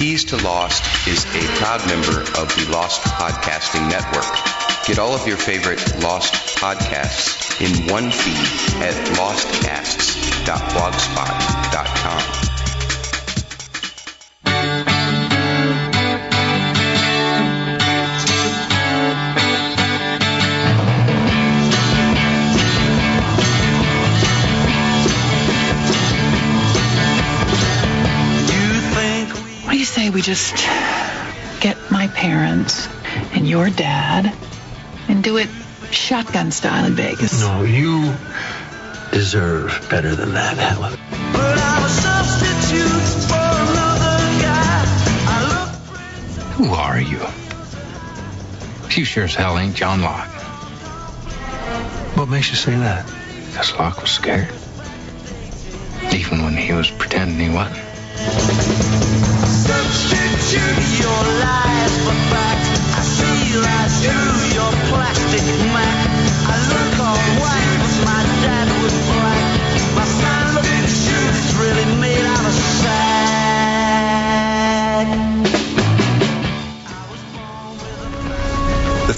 Keys to Lost is a proud member of the Lost Podcasting Network. Get all of your favorite Lost podcasts in one feed at lostcasts.blogspot.com. we just get my parents and your dad and do it shotgun style in Vegas? No, you deserve better than that, Helen. Who are you? You sure as hell ain't John Locke. What makes you say that? Because Locke was scared. Even when he was pretending he wasn't.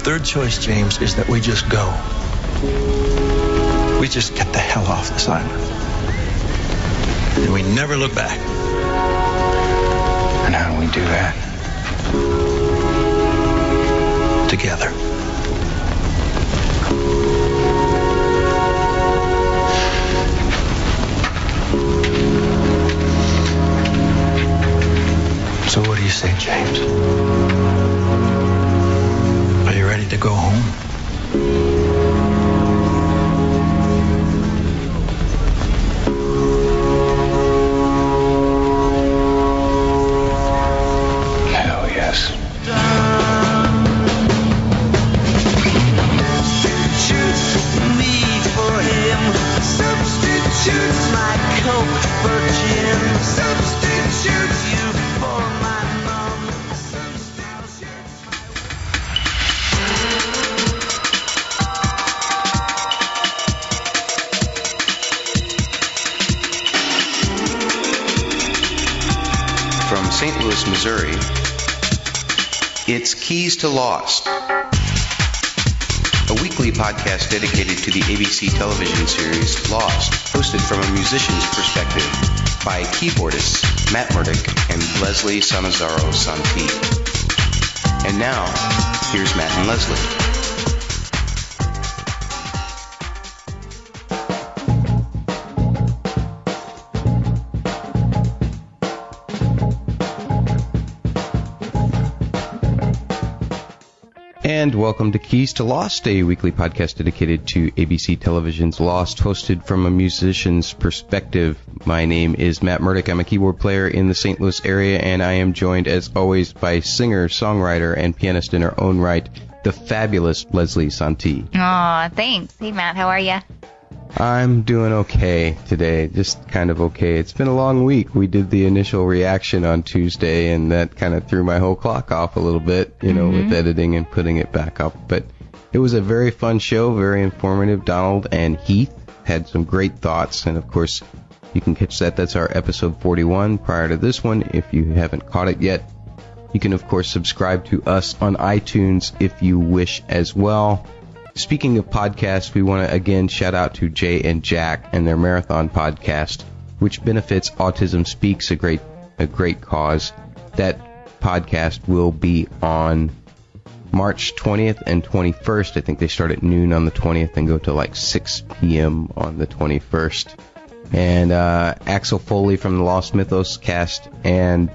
Third choice, James, is that we just go. We just get the hell off this island. And we never look back. We do that? Together. So what do you say, James? Are you ready to go home? St. Louis, Missouri, it's Keys to Lost, weekly podcast dedicated to the ABC television series Lost, hosted from a musician's perspective by keyboardists Matt Murdock and Leslie Sanazaro Santi. And now, here's Matt and Leslie. And welcome to Keys to Lost, a weekly podcast dedicated to ABC Television's Lost, hosted from a musician's perspective. My name is Matt Murdock. I'm a keyboard player in the St. Louis area, and I am joined, as always, by singer, songwriter, and pianist in her own right, the fabulous Leslie Santi. Aw, thanks. Hey, Matt, how are you? I'm doing okay today, just kind of okay. It's been a long week. We did the initial reaction on Tuesday, and that kind of threw my whole clock off a little bit, you know, with mm-hmm. editing and putting it back up. But it was a very fun show, very informative. Donald and Heath had some great thoughts, and of course, you can catch that. That's our episode 41 prior to this one if you haven't caught it yet. You can, of course, subscribe to us on iTunes if you wish as well. Speaking of podcasts, we want to again shout out to Jay and Jack and their marathon podcast, which benefits Autism Speaks, a great a great cause. That podcast will be on March 20th and 21st. I think they start at noon on the 20th and go to like 6 p.m. on the 21st. And uh, Axel Foley from the Lost Mythos cast and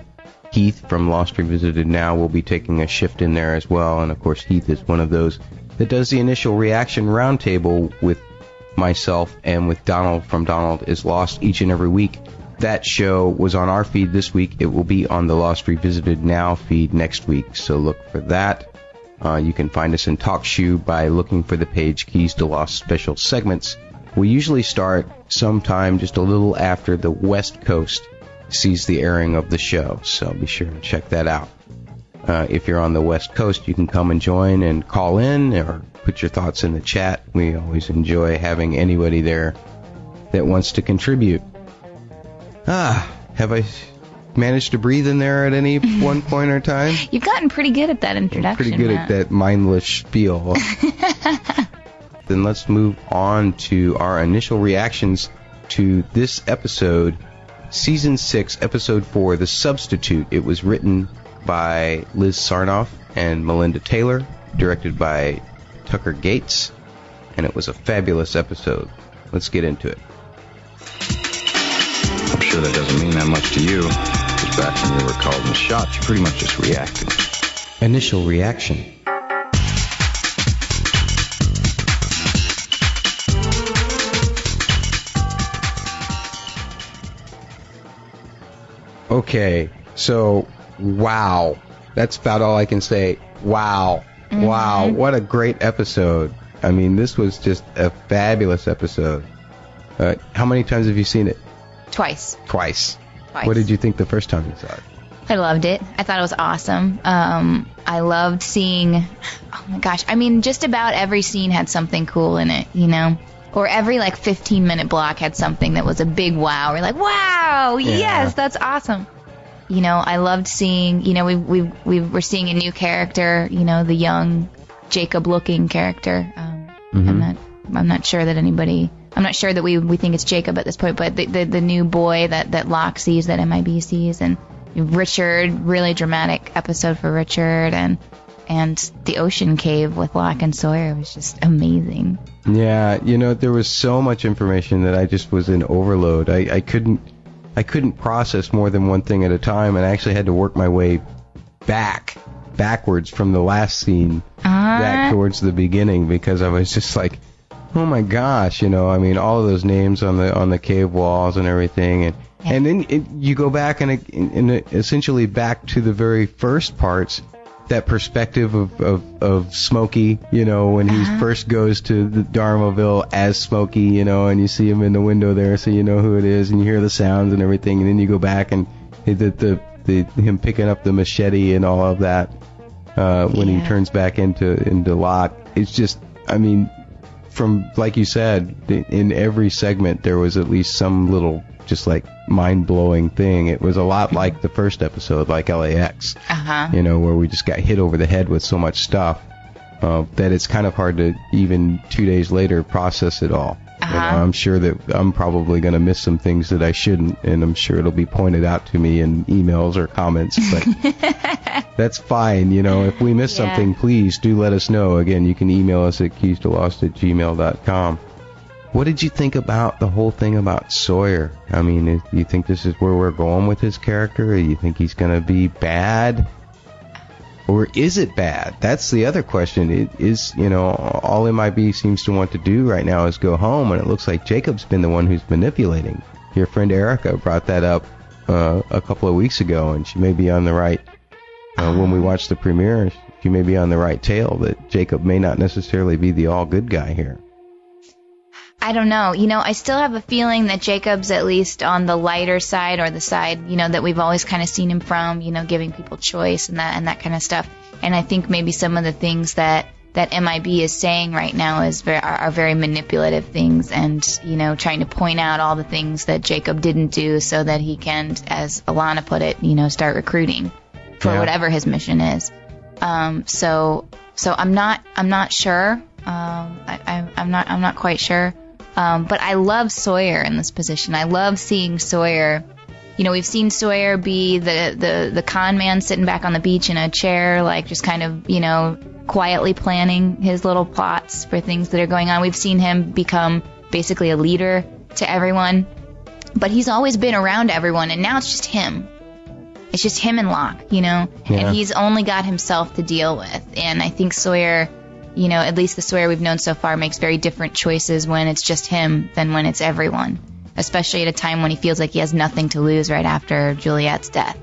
Heath from Lost Revisited Now will be taking a shift in there as well. And of course, Heath is one of those that does the initial reaction roundtable with myself and with Donald from Donald is Lost each and every week. That show was on our feed this week. It will be on the Lost Revisited Now feed next week, so look for that. Uh, you can find us in TalkShoe by looking for the page Keys to Lost special segments. We usually start sometime just a little after the West Coast sees the airing of the show, so be sure to check that out. Uh, if you're on the West Coast, you can come and join and call in or put your thoughts in the chat. We always enjoy having anybody there that wants to contribute. Ah, have I managed to breathe in there at any one point or time? You've gotten pretty good at that introduction. Pretty good Matt. at that mindless spiel. then let's move on to our initial reactions to this episode, season six, episode four, "The Substitute." It was written by Liz Sarnoff and Melinda Taylor, directed by Tucker Gates, and it was a fabulous episode. Let's get into it. I'm sure that doesn't mean that much to you. Because back when you were called and shot, you pretty much just reacted. Initial reaction. Okay, so wow. That's about all I can say. Wow. Wow, what a great episode. I mean, this was just a fabulous episode. Uh, how many times have you seen it? Twice. Twice. Twice. What did you think the first time you saw it? I loved it. I thought it was awesome. Um, I loved seeing. Oh my gosh! I mean, just about every scene had something cool in it, you know. Or every like 15 minute block had something that was a big wow. We're like, wow, yes, that's awesome. You know, I loved seeing. You know, we we we were seeing a new character. You know, the young Jacob looking character. Um, I'm not. I'm not sure that anybody. I'm not sure that we we think it's Jacob at this point, but the the, the new boy that that Locke sees, that MIB sees, and Richard, really dramatic episode for Richard, and and the ocean cave with Locke and Sawyer was just amazing. Yeah, you know, there was so much information that I just was in overload. I, I couldn't I couldn't process more than one thing at a time and I actually had to work my way back backwards from the last scene back Uh, towards the beginning because I was just like, oh my gosh, you know, I mean, all of those names on the on the cave walls and everything, and and then it, you go back and, it, and essentially back to the very first parts. That perspective of, of, of Smokey, you know, when he first goes to the Dharmaville as Smokey, you know, and you see him in the window there, so you know who it is, and you hear the sounds and everything, and then you go back and the the, the him picking up the machete and all of that uh, when he turns back into into Locke. It's just, I mean, from like you said, in every segment there was at least some little just like mind blowing thing. It was a lot like the first episode, like LAX, uh huh. you know, where we just got hit over the head with so much stuff uh, that it's kind of hard to even two days later process it all. You know, Uh-huh. I'm sure that I'm probably going to miss some things that I shouldn't, and I'm sure it'll be pointed out to me in emails or comments. But that's fine. You know, if we miss Yeah. something, please do let us know. Again, you can email us at keys to lost at gmail.com. What did you think about the whole thing about Sawyer? I mean, you think this is where we're going with his character? Or you think he's going to be bad? Or is it bad? That's the other question. It is, you know, all MIB seems to want to do right now is go home, and it looks like Jacob's been the one who's manipulating. Your friend Erica brought that up uh, a couple of weeks ago, and she may be on the right. Uh, when we watch the premiere, she may be on the right tail that Jacob may not necessarily be the all good guy here. I don't know. You know, I still have a feeling that Jacob's at least on the lighter side or the side, you know, that we've always kind of seen him from, you know, giving people choice and that and that kind of stuff. And I think maybe some of the things that that MIB is saying right now is very, are, are very manipulative things and, you know, trying to point out all the things that Jacob didn't do so that he can, as Alana put it, you know, start recruiting for Yeah. whatever his mission is. Um, so, so I'm not, I'm not sure. Um, I, I, I'm not, I'm not quite sure. Um, but I love Sawyer in this position. I love seeing Sawyer. You know, we've seen Sawyer be the, the, the con man sitting back on the beach in a chair, like just kind of, you know, quietly planning his little plots for things that are going on. We've seen him become basically a leader to everyone. But he's always been around everyone, and now it's just him. It's just him and Locke, you know? Yeah. And he's only got himself to deal with. And I think Sawyer, you know, at least the Sawyer we've known so far makes very different choices when it's just him than when it's everyone. Especially at a time when he feels like he has nothing to lose right after Juliet's death.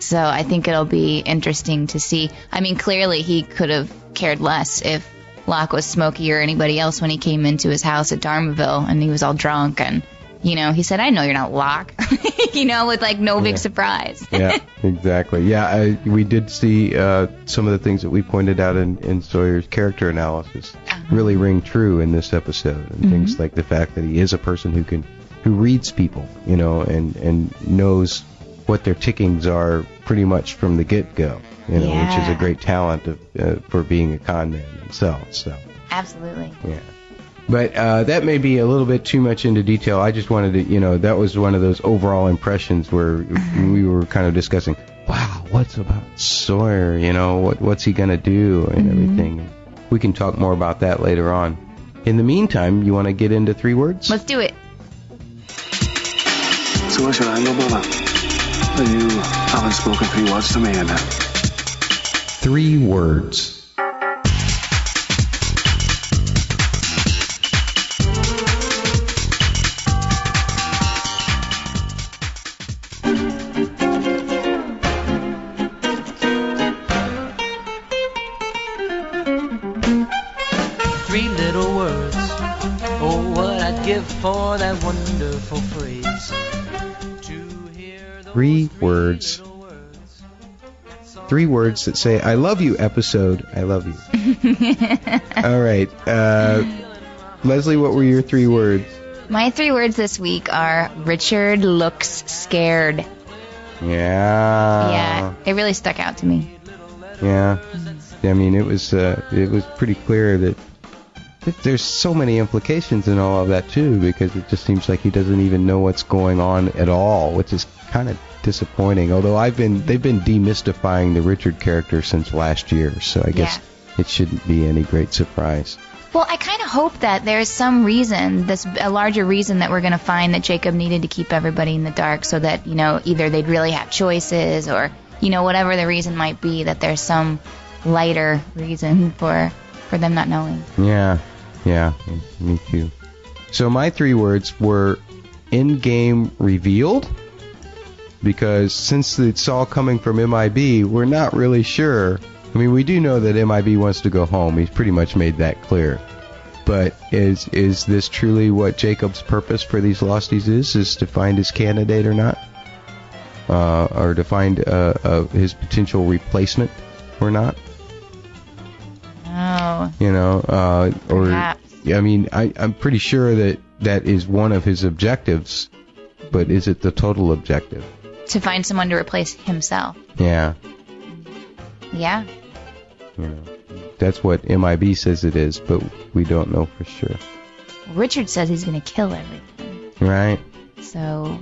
So I think it'll be interesting to see. I mean, clearly he could have cared less if Locke was Smokey or anybody else when he came into his house at Dharmaville and he was all drunk and, you know, he said, I know you're not Locke. you know, with like no big Yeah. surprise. yeah, exactly. Yeah, I, we did see uh, some of the things that we pointed out in, in Sawyer's character analysis really ring true in this episode, and things like the fact that he is a person who can, who reads people, you know, and and knows what their tickings are pretty much from the get-go. You know, which is a great talent of, uh, for being a con man themselves. So. Absolutely. Yeah. But uh, that may be a little bit too much into detail. I just wanted to, you know, that was one of those overall impressions where we were kind of discussing, wow, what's about Sawyer? You know, what what's he gonna do and everything. We can talk more about that later on. In the meantime, you want to get into three words? Let's do it. 少咗两个波啦。You haven't spoken three words to me yet. Three words. Three words that say "I love you." Episode "I love you." All right, uh, Leslie, what were your three words? My three words this week are Richard looks scared. Yeah. yeah, it really stuck out to me. Yeah. I mean, it was uh, it was pretty clear that, that there's so many implications in all of that too, because it just seems like he doesn't even know what's going on at all, which is kind of disappointing. Although I've been they've been demystifying the Richard character since last year, so I guess it shouldn't be any great surprise. Well, I kind of hope that there's some reason, this a larger reason that we're going to find that Jacob needed to keep everybody in the dark, so that you know either they'd really have choices, or you know whatever the reason might be, that there's some lighter reason for for them not knowing. Yeah, yeah, me too. So my three words were in-game revealed, because since it's all coming from MIB, we're not really sure. I mean, we do know that MIB wants to go home. He's pretty much made that clear. But is is this truly what Jacob's purpose for these losties is? Is to find his candidate or not, uh, or to find uh, uh, his potential replacement or not? Oh, you know, uh, or Perhaps. I mean, I, I'm pretty sure that that is one of his objectives, but is it the total objective? To find someone to replace himself. Yeah, Yeah. you know, that's what MIB says it is, but we don't know for sure, Richard says he's going to kill everything. right? So,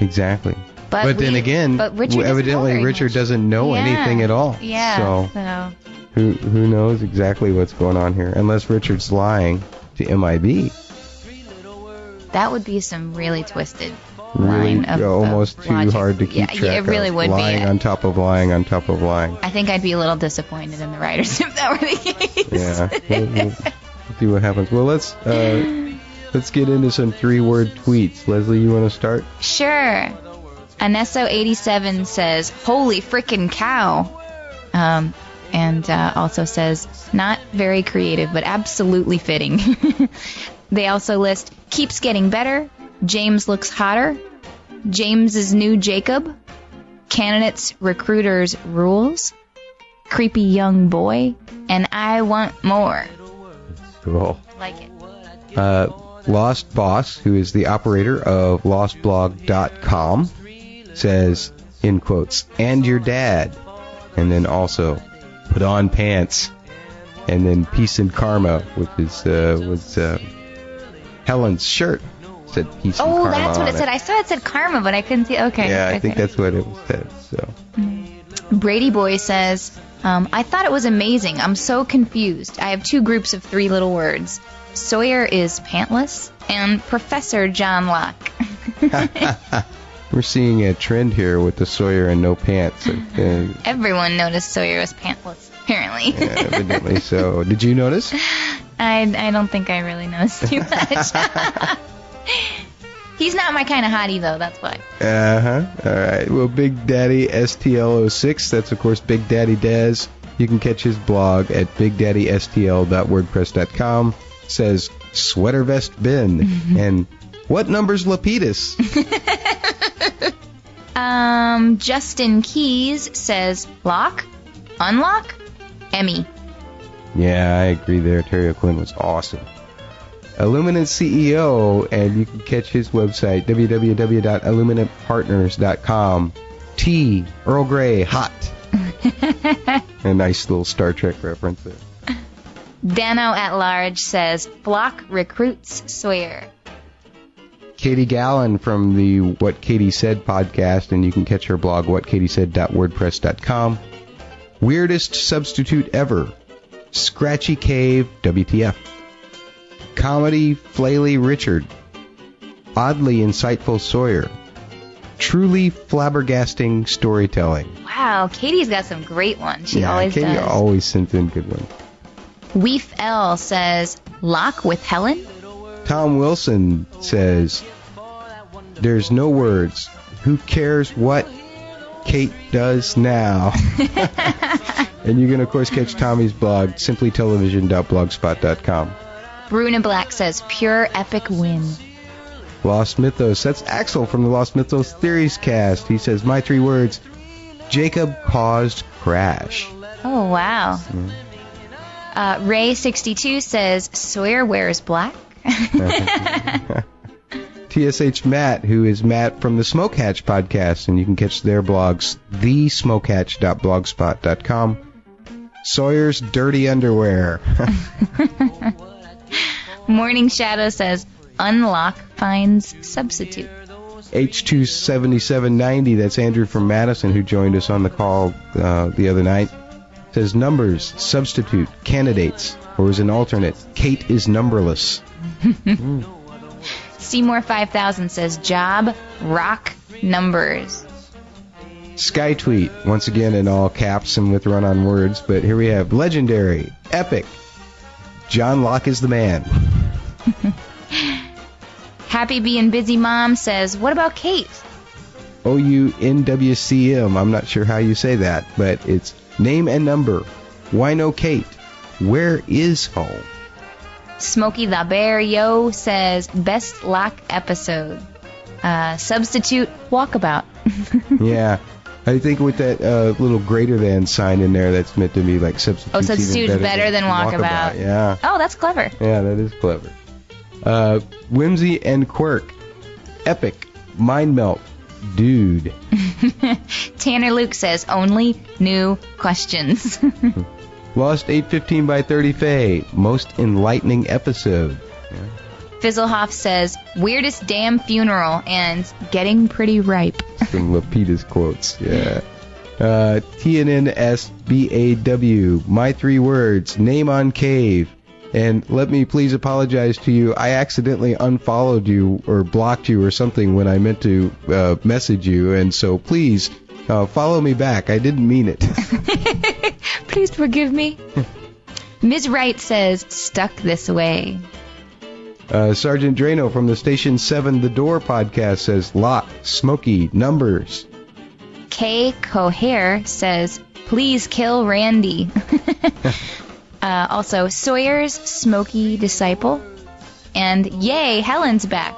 Exactly. but, But, then again, but Richard evidently Richard much. doesn't know Yeah. anything at all. Yeah. So so who who knows exactly what's going on here? Unless Richard's lying to MIB. that would be some really twisted Really, line of almost too logic. hard to keep yeah, track it really of. would lying be. on top of lying on top of lying. I think I'd be a little disappointed in the writers if that were the case. Yeah. we'll, we'll see what happens. Well, let's uh, let's get into some three-word tweets. Leslie, you want to start? Sure. Anesso87 says, "Holy frickin' cow," um, and uh, also says, "Not very creative, but absolutely fitting." they also list, "Keeps getting better." James looks hotter. James's new Jacob. Candidates recruiters rules. Creepy young boy, and I want more. Cool. Like it. Uh, Lost Boss, who is the operator of LostBlog.com, says in quotes, "and your dad," and then also put on pants, and then peace and karma, which is uh, was uh, Helen's shirt. Said Oh, karma. that's what on it said. I saw it said karma, but I couldn't see. Okay. Yeah, I okay. think that's what it said. So. Brady Boy says, um, I thought it was amazing. I'm so confused. I have two groups of three little words. Sawyer is pantless, and Professor John Locke. We're seeing a trend here with the Sawyer and no pants. Uh, Everyone noticed Sawyer was pantless, apparently. yeah, evidently so. Did you notice? I, I don't think I really noticed too much. He's not my kind of hottie, though, that's why. Uh huh. All right. Well, Big Daddy STL06. That's of course Big Daddy Dez. You can catch his blog at bigdaddystl.wordpress.com. Says sweater vest bin and what number's Lapidus? Um, Justin Keys says, lock, unlock, Emmy. yeah, I agree there. Terry O'Quinn was awesome. Illuminant CEO, and you can catch his website, www.illuminantpartners.com. T, Earl Grey, hot. A nice little Star Trek reference there. Dano at large says Flock recruits Sawyer. Katie Gallen from the What Katie Said podcast, and you can catch her blog, whatkatiesaid.wordpress.com. Weirdest substitute ever. Scratchy Cave, WTF. Comedy Flaley Richard. Oddly insightful Sawyer. Truly flabbergasting storytelling. Wow, Katie's got some great ones. She yeah, always Katie does. always sends in good ones. Weef L says Lock with Helen. Tom Wilson says, There's no words. Who cares what Kate does now? and you can, of course, catch Tommy's blog, simplytelevision.blogspot.com. Bruna Black says Pure epic win. Lost Mythos. That's Axel from the Lost Mythos Theories cast. He says, My three words Jacob caused crash. Oh wow. Uh, Ray62 says Sawyer wears black. TSH Matt, who is Matt from the Smoke Hatch podcast, and you can catch their blogs, thesmokehatch.blogspot.com. Sawyer's Dirty Underwear. Morning Shadow says Unlock finds substitute. H27790, that's Andrew from Madison who joined us on the call uh, the other night, says numbers, substitute, candidates, or as an alternate, Kate is numberless. Seymour 5000 says Job rock numbers. Skytweet, once again in all caps and with run on words, but here we have legendary, epic. John Locke is the man. Happy being busy mom says What about Kate? O U N W C M. I'm not sure how you say that, but it's name and number. Why no Kate? Where is home? Smokey the Bear Yo says Best lock episode. Uh, substitute walkabout. yeah. I think with that uh, little greater than sign in there, that's meant to be like substitute. Oh, substitute's better than walkabout. Yeah. Oh, that's clever. Yeah, that is clever. Uh, whimsy and quirk. Epic. Mind melt. Dude. Tanner Luke says only new questions. Lost 815 by 30 Faye. Most enlightening episode. Fizzlehoff says weirdest damn funeral and getting pretty ripe. Some Lapidus quotes. Yeah. Uh, TNNSBAW. My three words. Name on cave. And let me please apologize to you. I accidentally unfollowed you or blocked you or something when I meant to uh, message you, and so please uh, follow me back. I didn't mean it. Please forgive me. Ms. Wright says stuck this way. Uh, Sergeant Drano from the Station 7 The Door podcast says lot, smoky, numbers. Kay Cohair says please kill Randy. uh, also, Sawyer's smoky disciple. And yay, Helen's back.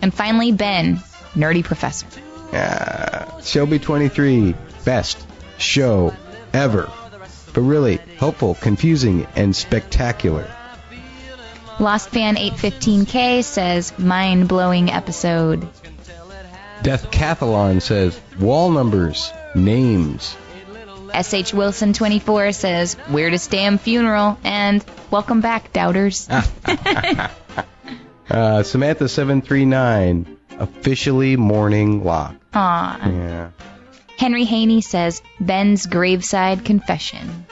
And finally, Ben, nerdy professor. Uh, Shelby 23, best show ever. But really, helpful, confusing, and spectacular. Lost Fan 815K says mind blowing episode. Death Cathalon says wall numbers, names. SH Wilson 24 says weirdest damn funeral and welcome back, doubters. Uh, Samantha 739, officially morning lock. Aw. Yeah. Henry Haney says Ben's graveside confession.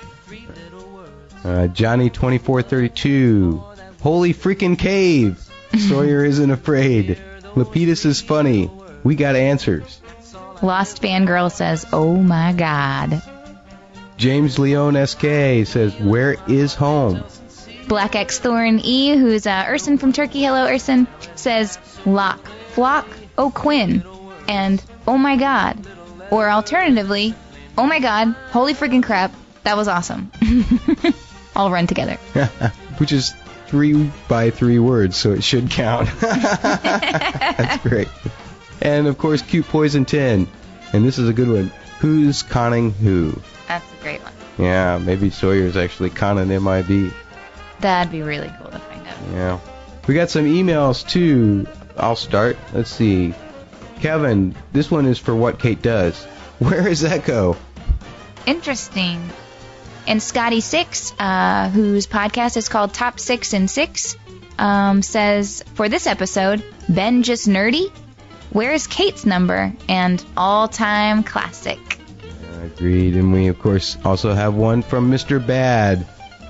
Uh, Johnny 2432, holy freaking cave. Sawyer isn't afraid. Lapidus is funny. We got answers. Lost Fangirl says, Oh my god. James Leone SK says, Where is home? Black X Thorn E, who's uh, Urson from Turkey, hello Urson, says Lock, Flock, Oh Quinn, and Oh my god. Or alternatively, Oh my god, holy freaking crap, that was awesome. All run together. Which is three by three words, so it should count. That's great. And of course, Cute Poison 10. And this is a good one. Who's conning who? That's a great one. Yeah, maybe Sawyer's actually conning MIB. That'd be really cool to find out. Yeah. We got some emails too. I'll start. Let's see. Kevin, this one is for what Kate does. Where is Echo? Interesting. And Scotty Six, uh, whose podcast is called Top Six and Six, um, says for this episode, Ben just nerdy. Where's Kate's number? And all-time classic. Agreed. And we, of course, also have one from Mr. Bad,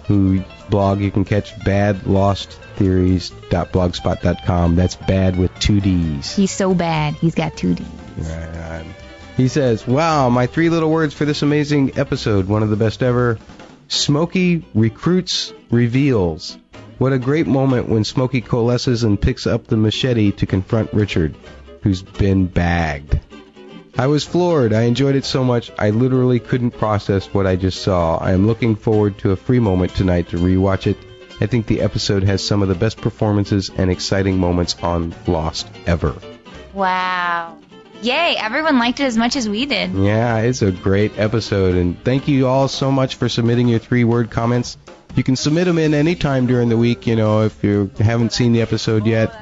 who blog you can catch badlosttheories.blogspot.com. That's bad with two D's. He's so bad. He's got two D's. Right. He says, Wow, my three little words for this amazing episode, one of the best ever. Smokey recruits reveals. What a great moment when Smokey coalesces and picks up the machete to confront Richard, who's been bagged. I was floored. I enjoyed it so much I literally couldn't process what I just saw. I am looking forward to a free moment tonight to rewatch it. I think the episode has some of the best performances and exciting moments on Lost ever. Wow. Yay, everyone liked it as much as we did. Yeah, it's a great episode, and thank you all so much for submitting your three word comments. You can submit them in any time during the week, you know, if you haven't seen the episode yet.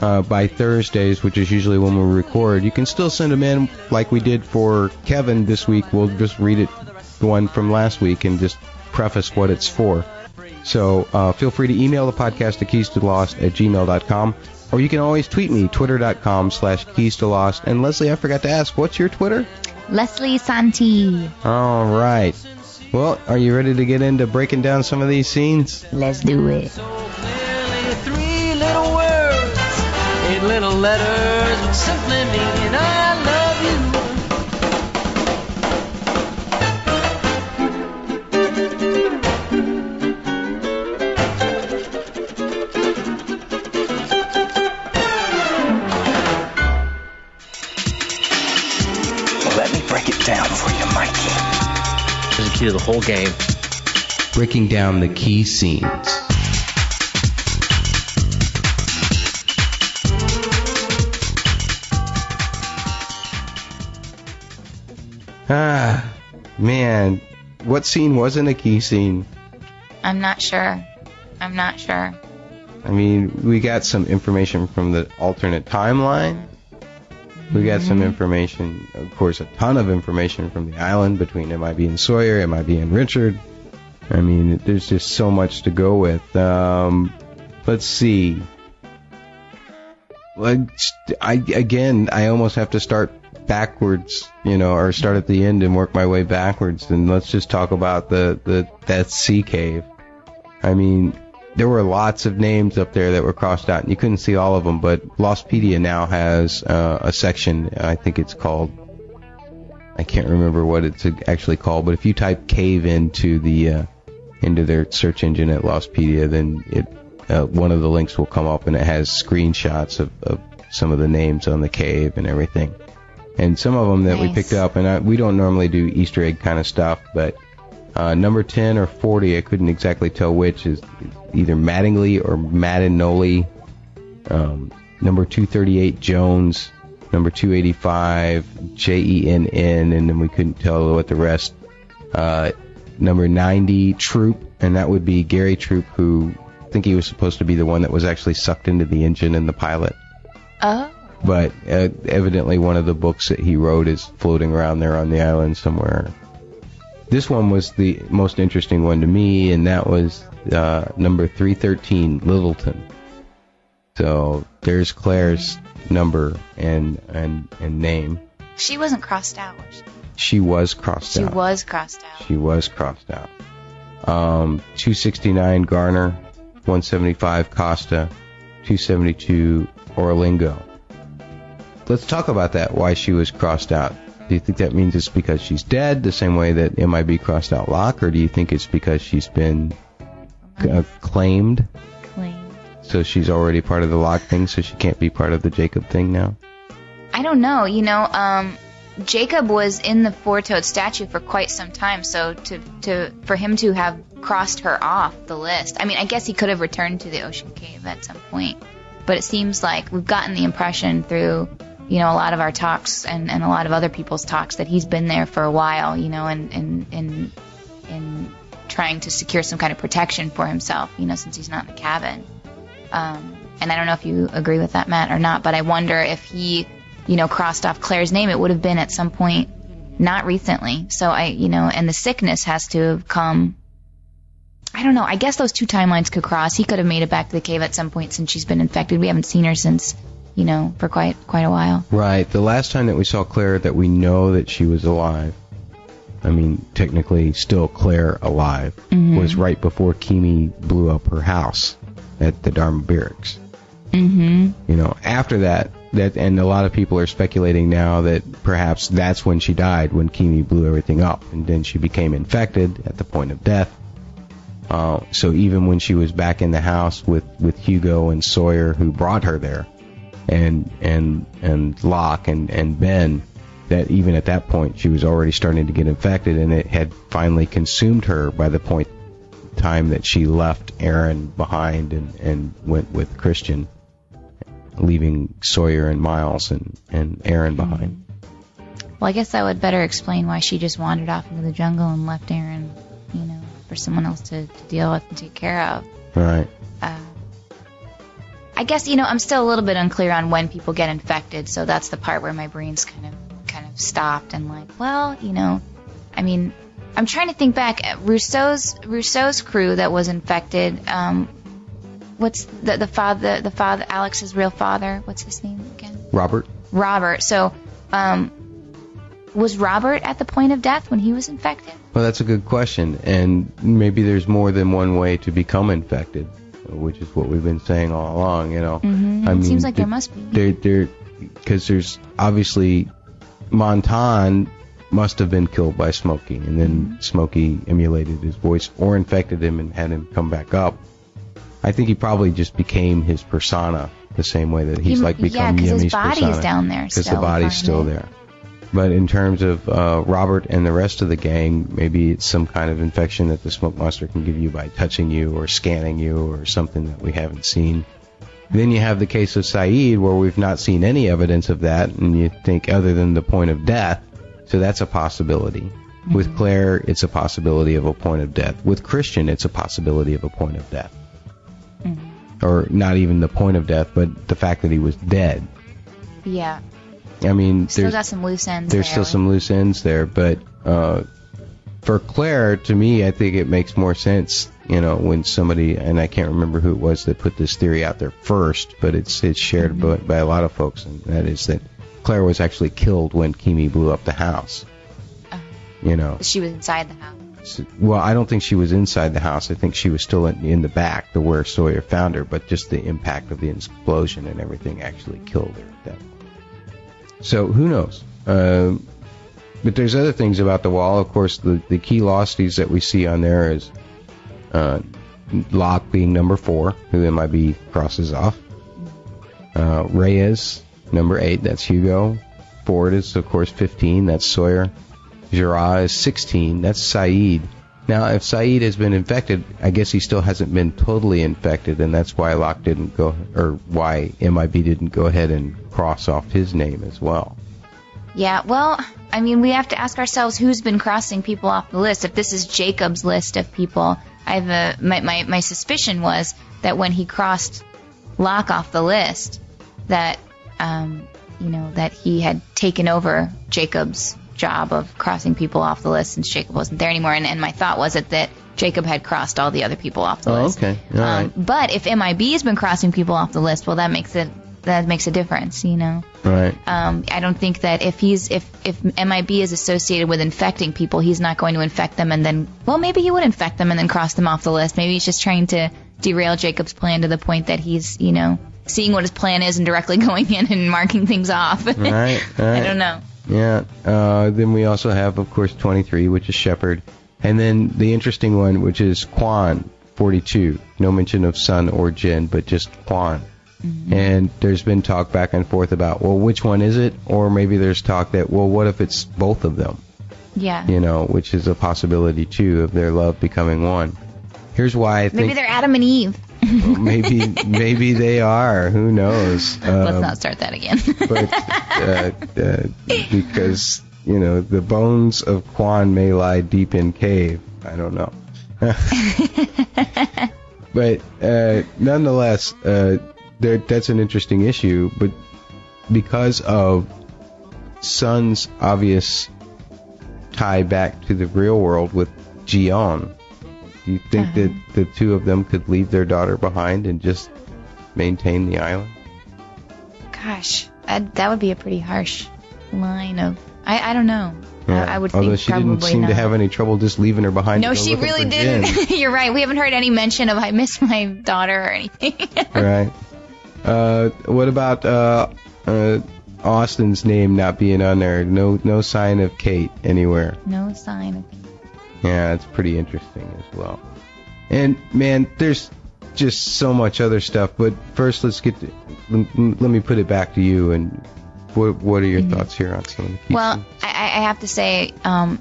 Uh, by Thursdays, which is usually when we record, you can still send them in like we did for Kevin this week. We'll just read it, the one from last week, and just preface what it's for. So uh, feel free to email the podcast at keys to the lost at gmail.com, or you can always tweet me, twitter.com slash keys to lost. And Leslie, I forgot to ask, what's your Twitter? Leslie Santi. All right. Well, are you ready to get into breaking down some of these scenes? Let's do it. Clearly three little words, eight little letters, but simply meaning I There's to the whole game. Breaking down the key scenes. Ah, man. What scene wasn't a key scene? I'm not sure. I'm not sure. I mean, we got some information from the alternate timeline. We got some information, of course, a ton of information from the island between MIB and Sawyer, MIB and Richard. I mean, there's just so much to go with. Um, let's see. Like, I again, I almost have to start backwards, you know, or start at the end and work my way backwards. And let's just talk about the the that sea cave. I mean, there were lots of names up there that were crossed out, and you couldn't see all of them. But Lostpedia now has uh, a section. I think it's called. I can't remember what it's actually called, but if you type cave into the uh, into their search engine at Lostpedia, then it uh, one of the links will come up, and it has screenshots of, of some of the names on the cave and everything. And some of them that we picked up, and I, we don't normally do Easter egg kind of stuff, but uh, number 10 or 40, I couldn't exactly tell which, is either Mattingly or Madinoli. Um, number 238, Jones. Number 285, J-E-N-N, and then we couldn't tell what the rest. Uh, number 90, Troup, and that would be Gary Troup, who I think he was supposed to be the one that was actually sucked into the engine in the pilot Oh. but uh, evidently one of the books that he wrote is floating around there on the island somewhere. This one was the most interesting one to me, and that was uh, number 313, Littleton. So there's Claire's number and and and name. She wasn't crossed out. Was she? She was crossed She out. She was crossed out. She was crossed out. Um, 269 Garner, 175 Costa, 272 Orlingo. Let's talk about that. Why she was crossed out. Do you think that means it's because she's dead, the same way that MIB crossed out Locke, or do you think it's because she's been uh, claimed, Clean. so she's already part of the Locke thing, so she can't be part of the Jacob thing now? I don't know. You know, um, Jacob was in the four-toed statue for quite some time, so to to for him to have crossed her off the list, I mean, I guess he could have returned to the ocean cave at some point, but it seems like we've gotten the impression through you know a lot of our talks and, and a lot of other people's talks that he's been there for a while, you know, and and and and trying to secure some kind of protection for himself, you know, since he's not in the cabin. Um, and I don't know if you agree with that, Matt, or not, but I wonder if he, you know, crossed off Claire's name, it would have been at some point, not recently. So I, you know, and the sickness has to have come. I don't know. I guess those two timelines could cross. He could have made it back to the cave at some point since she's been infected. We haven't seen her since, you know, for quite quite a while. Right. The last time that we saw Claire that we know that she was alive, I mean, technically still Claire alive, was right before Keamy blew up her house at the Dharma Barracks. Mm-hmm. You know, after that, that and a lot of people are speculating now that perhaps that's when she died, when Keamy blew everything up, and then she became infected at the point of death. Uh, so even when she was back in the house with, with Hugo and Sawyer, who brought her there, and and and Locke and and Ben, that even at that point she was already starting to get infected, and it had finally consumed her by the point time that she left Aaron behind and and went with Christian, leaving Sawyer and Miles and and Aaron behind. Well, I guess that would better explain why she just wandered off into the jungle and left Aaron, you know, for someone else to, to deal with and take care of. Right. Uh, I guess you know I'm still a little bit unclear on when people get infected, so that's the part where my brain's kind of kind of stopped and like, well, you know, I mean, I'm trying to think back. Rousseau's Rousseau's crew that was infected. Um, what's the the father the father Alex's real father? What's his name again? Robert. Robert. So, um, was Robert at the point of death when he was infected? Well, that's a good question, and maybe there's more than one way to become infected, which is what we've been saying all along. You know, Mm-hmm. I it mean, seems like there must be. there, there, because there's obviously Montand must have been killed by Smokey, and then Smokey emulated his voice or infected him and had him come back up. I think he probably just became his persona the same way that he's He- like yeah, become 'cause his body's persona. down there because the body's still there. But in terms of uh, Robert and the rest of the gang, maybe it's some kind of infection that the smoke monster can give you by touching you or scanning you or something that we haven't seen. Then you have the case of Sayid, where we've not seen any evidence of that, and you think other than the point of death, so that's a possibility. With Claire, it's a possibility of a point of death. With Christian, it's a possibility of a point of death. Or not even the point of death, but the fact that he was dead. Yeah, I mean, still there's got some loose ends. there's there. still some loose ends there, but uh, for Claire, to me, I think it makes more sense. You know, when somebody and I can't remember who it was that put this theory out there first, but it's it's shared by, by a lot of folks, and that is that Claire was actually killed when Keamy blew up the house. You know, She was inside the house. Well, I don't think she was inside the house. I think she was still in, in the back, the where Sawyer found her. But just the impact of the explosion and everything actually killed her at that point. So who knows? Um, but there's other things about the wall. Of course, the the key losties that we see on there is uh, Locke being number four, who MIB crosses off. Uh, Reyes, number eight, that's Hugo. Ford is, of course, 15, that's Sawyer. Jarrah is 16. That's Sayid. Now, if Sayid has been infected, I guess he still hasn't been totally infected, and that's why Locke didn't go, or why MIB didn't go ahead and cross off his name as well. Yeah, well, I mean, we have to ask ourselves who's been crossing people off the list. If this is Jacob's list of people, I have a my my, my suspicion was that when he crossed Locke off the list, that um, you know that he had taken over Jacob's job of crossing people off the list since Jacob wasn't there anymore. And, and my thought was that that Jacob had crossed all the other people off the Oh, list. okay. All right. Um, but if MIB has been crossing people off the list, well, that makes it that makes a difference, you know. Right. Um, I don't think that if he's if if MIB is associated with infecting people, he's not going to infect them and then well maybe he would infect them and then cross them off the list. Maybe he's just trying to derail Jacob's plan to the point that he's you know seeing what his plan is and directly going in and marking things off. Right. right. I don't know. Yeah. Uh, then we also have, of course, 23, which is Shepard. And then the interesting one, which is Kwon, 42. No mention of Sun or Jin, but just Kwon. And there's been talk back and forth about, well, which one is it? Or maybe there's talk that, well, what if it's both of them? Yeah. You know, which is a possibility too of their love becoming one. Here's why I Maybe they're Adam and Eve. Well, maybe maybe they are. Who knows? Let's Um, not start that again. but uh, uh, because you know the bones of Kwon may lie deep in cave. I don't know. but uh, nonetheless, uh, there, that's an interesting issue, but because of Sun's obvious tie back to the real world with Ji Yeon, do you think Uh-huh. that the two of them could leave their daughter behind and just maintain the island? Gosh, that, that would be a pretty harsh line of. I, I don't know. I, I would Although think she probably didn't seem not. to have any trouble just leaving her behind. no, she really didn't. You're right. We haven't heard any mention of I miss my daughter or anything. right. Uh, what about uh, uh, Austen's name not being on there? No, no sign of Kate anywhere. no sign of. Yeah, it's pretty interesting as well. And man, there's just so much other stuff. But first, let's get. To, let, me put it back to you. And what what are your thoughts here on some of the key Mm-hmm. Well. I, I have to say, um,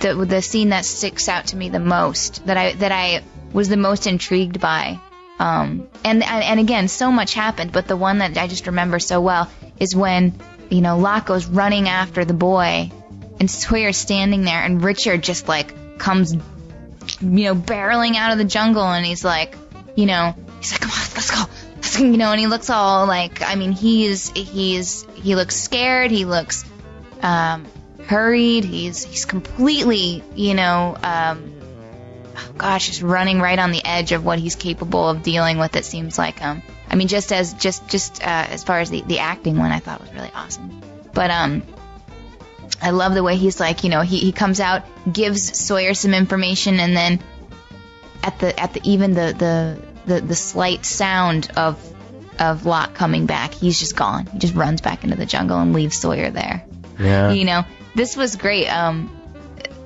the the scene that sticks out to me the most, that I that I was the most intrigued by, um, and and, and again, so much happened, but the one that I just remember so well is when you know Locke goes running after the boy, and Sawyer's standing there, and Richard just like comes, you know, barreling out of the jungle, and he's like, you know, he's like, come on, let's go. Let's go," You know, and he looks all like, I mean, he's he's he looks scared. He looks um, hurried. He's he's completely, you know, um, gosh, just running right on the edge of what he's capable of dealing with. It seems like um, I mean, just as just just uh, as far as the the acting one, I thought was really awesome. But um, I love the way he's like, you know, he he comes out, gives Sawyer some information, and then at the at the even the the the, the slight sound of of Locke coming back, he's just gone. He just runs back into the jungle and leaves Sawyer there yeah. you know this was great um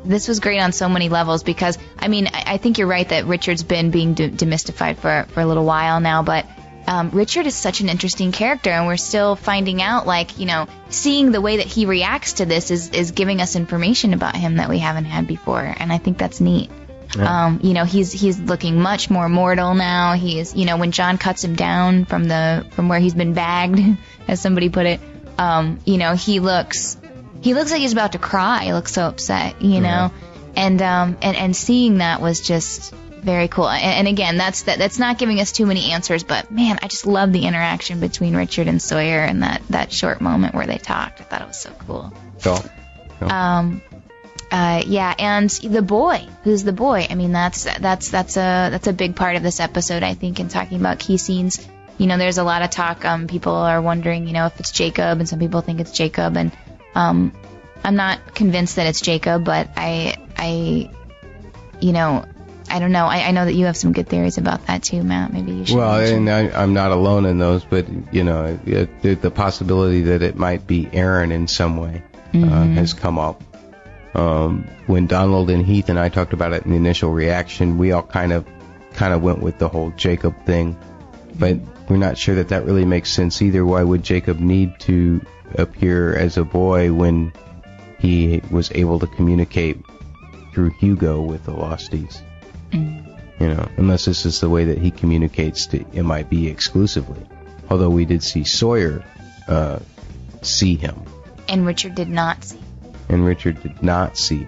this was great on so many levels because i mean i, I think you're right that richard's been being de- demystified for for a little while now but um, Richard is such an interesting character, and we're still finding out, like, you know, seeing the way that he reacts to this is, is giving us information about him that we haven't had before, and I think that's neat. Um, you know, he's he's looking much more mortal now. He's, you know, when John cuts him down from the from where he's been bagged, as somebody put it, um, you know, he looks he looks like he's about to cry. He looks so upset, you know, and um and and seeing that was just very cool. And, and again, that's that that's not giving us too many answers, but man, I just love the interaction between Richard and Sawyer and that that short moment where they talked. I thought it was so cool. So, Um, uh, yeah, and the boy, who's the boy? I mean, that's that's that's a that's a big part of this episode, I think, in talking about key scenes. You know, there's a lot of talk. Um, people are wondering, you know, if it's Jacob, and some people think it's Jacob, and um, I'm not convinced that it's Jacob, but I I, you know, I don't know. I, I know that you have some good theories about that too, Matt. Maybe you should. well, mention- and I, I'm not alone in those, but you know, it, the, the possibility that it might be Aaron in some way uh, has come up. Um, when Donald and Heath and I talked about it in the initial reaction, we all kind of kind of went with the whole Jacob thing, but we're not sure that that really makes sense either. Why would Jacob need to appear as a boy when he was able to communicate through Hugo with the Losties? You know, unless this is the way that he communicates to MIB exclusively. Although we did see Sawyer uh, see him, and Richard did not see. and Richard did not see.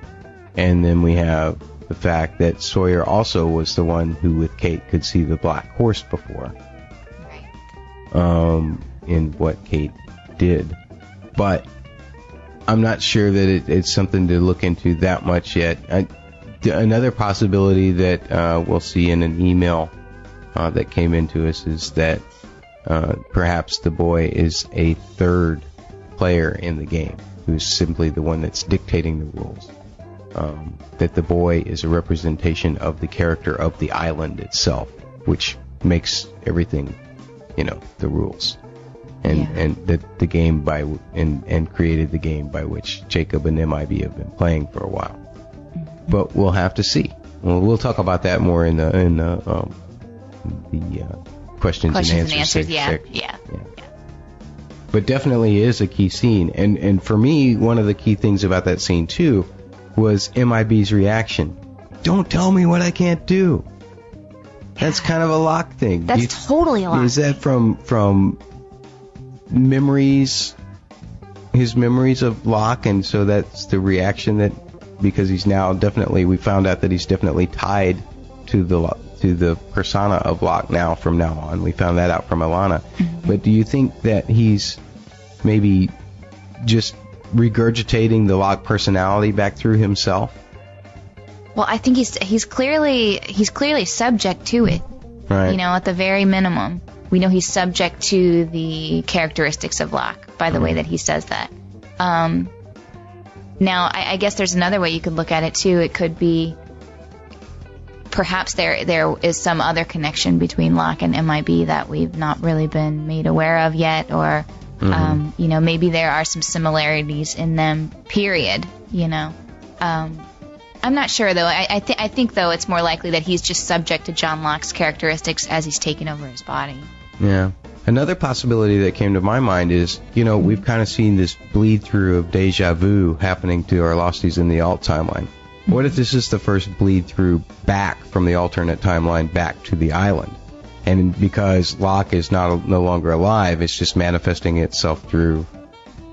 And then we have the fact that Sawyer also was the one who, with Kate, could see the black horse before. Right. um, in what Kate did. But I'm not sure that it, it's something to look into that much yet. I, another possibility that uh, we'll see in an email uh, that came into us is that uh, perhaps the boy is a third player in the game who's simply the one that's dictating the rules. Um, that the boy is a representation of the character of the island itself, which makes everything you know the rules and Yeah. and that the game by and and created the game by which Jacob and MIB have been playing for a while. But we'll have to see. Well, we'll talk about that more in the in the um, the uh, questions, Questions and and answers. answers. sec- Yeah, sec- yeah. but definitely is a key scene. And and for me, one of the key things about that scene too was MIB's reaction. Don't tell me what I can't do. That's kind of a Locke thing. That's you- totally a lot. is that from from memories, his memories of Locke, and so that's the reaction that because he's now definitely we found out that he's definitely tied to the to the persona of Locke now from now on. We found that out from Ilana. But do you think that he's maybe just regurgitating the Locke personality back through himself? Well, I think he's he's clearly he's clearly subject to it. Right. You know, at the very minimum, we know he's subject to the characteristics of Locke by the way that he says that. Um, now, I, I guess there's another way you could look at it too. It could be perhaps there there is some other connection between Locke and MIB that we've not really been made aware of yet, or um, you know, maybe there are some similarities in them. Period. You know. Um, I'm not sure though. I I, th- I think though it's more likely that he's just subject to John Locke's characteristics as he's taken over his body. Yeah. Another possibility that came to my mind is, you know, we've kind of seen this bleed through of deja vu happening to our losties in the alt timeline. What if this is the first bleed through back from the alternate timeline back to the island? And because Locke is not no longer alive, it's just manifesting itself through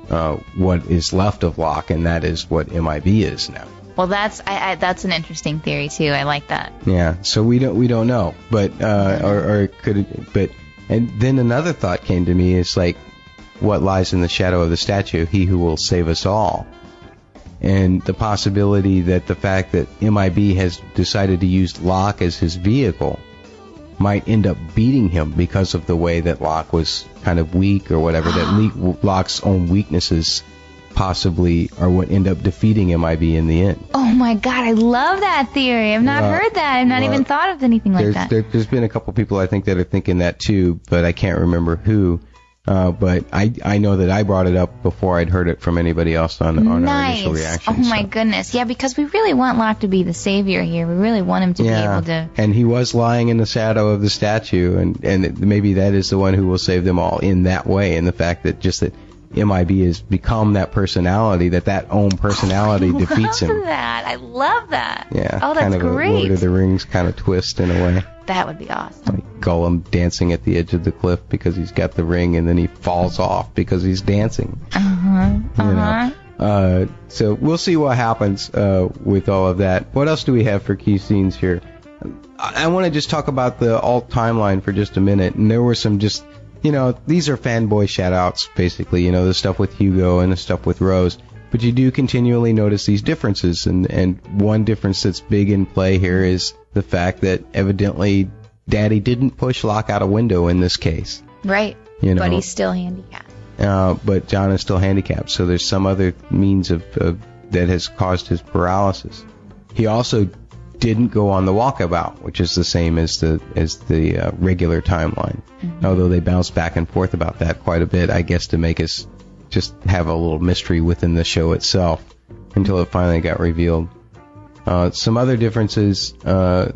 uh, what is left of Locke, and that is what MIB is now. Well, that's I, I, that's an interesting theory too. I like that. Yeah, so we don't we don't know, but uh, or, or could it, but and then another thought came to me is like, what lies in the shadow of the statue? He who will save us all, and the possibility that the fact that MIB has decided to use Locke as his vehicle might end up beating him because of the way that Locke was kind of weak or whatever. that Locke's own weaknesses possibly are what end up defeating MIB in the end. Oh my god, I love that theory. I've not Well, heard that. I've not well, even thought of anything like that. There, there's been a couple people I think that are thinking that too, but I can't remember who. Uh, but I I know that I brought it up before I'd heard it from anybody else on, on our nice. initial reaction. oh my so- goodness. Yeah, because we really want Locke to be the savior here. We really want him to be able to. and he was lying in the shadow of the statue, and and maybe that is the one who will save them all in that way. And the fact that just that MIB has become that personality, that that own personality defeats love him. that. I love that. Yeah, Oh, that's kind of a great. Lord of the Rings kind of twist in a way. That would be awesome. like Gollum dancing at the edge of the cliff because he's got the ring, and then he falls off because he's dancing. Uh huh. You Uh know. huh. Uh, so we'll see what happens uh, with all of that. What else do we have for key scenes here? I, I want to just talk about the alt timeline for just a minute, and there were some just, you know, these are fanboy shout-outs, basically. You know, the stuff with Hugo and the stuff with Rose. But you do continually notice these differences, and and one difference that's big in play here is the fact that evidently Daddy didn't push Locke out a window in this case. Right. You know, But he's still handicapped. uh, but John is still handicapped, so there's some other means of, of that has caused his paralysis. He also didn't go on the walkabout, which is the same as the as the uh, regular timeline. Although they bounce back and forth about that quite a bit, I guess to make us just have a little mystery within the show itself until it finally got revealed. Uh, some other differences. Uh,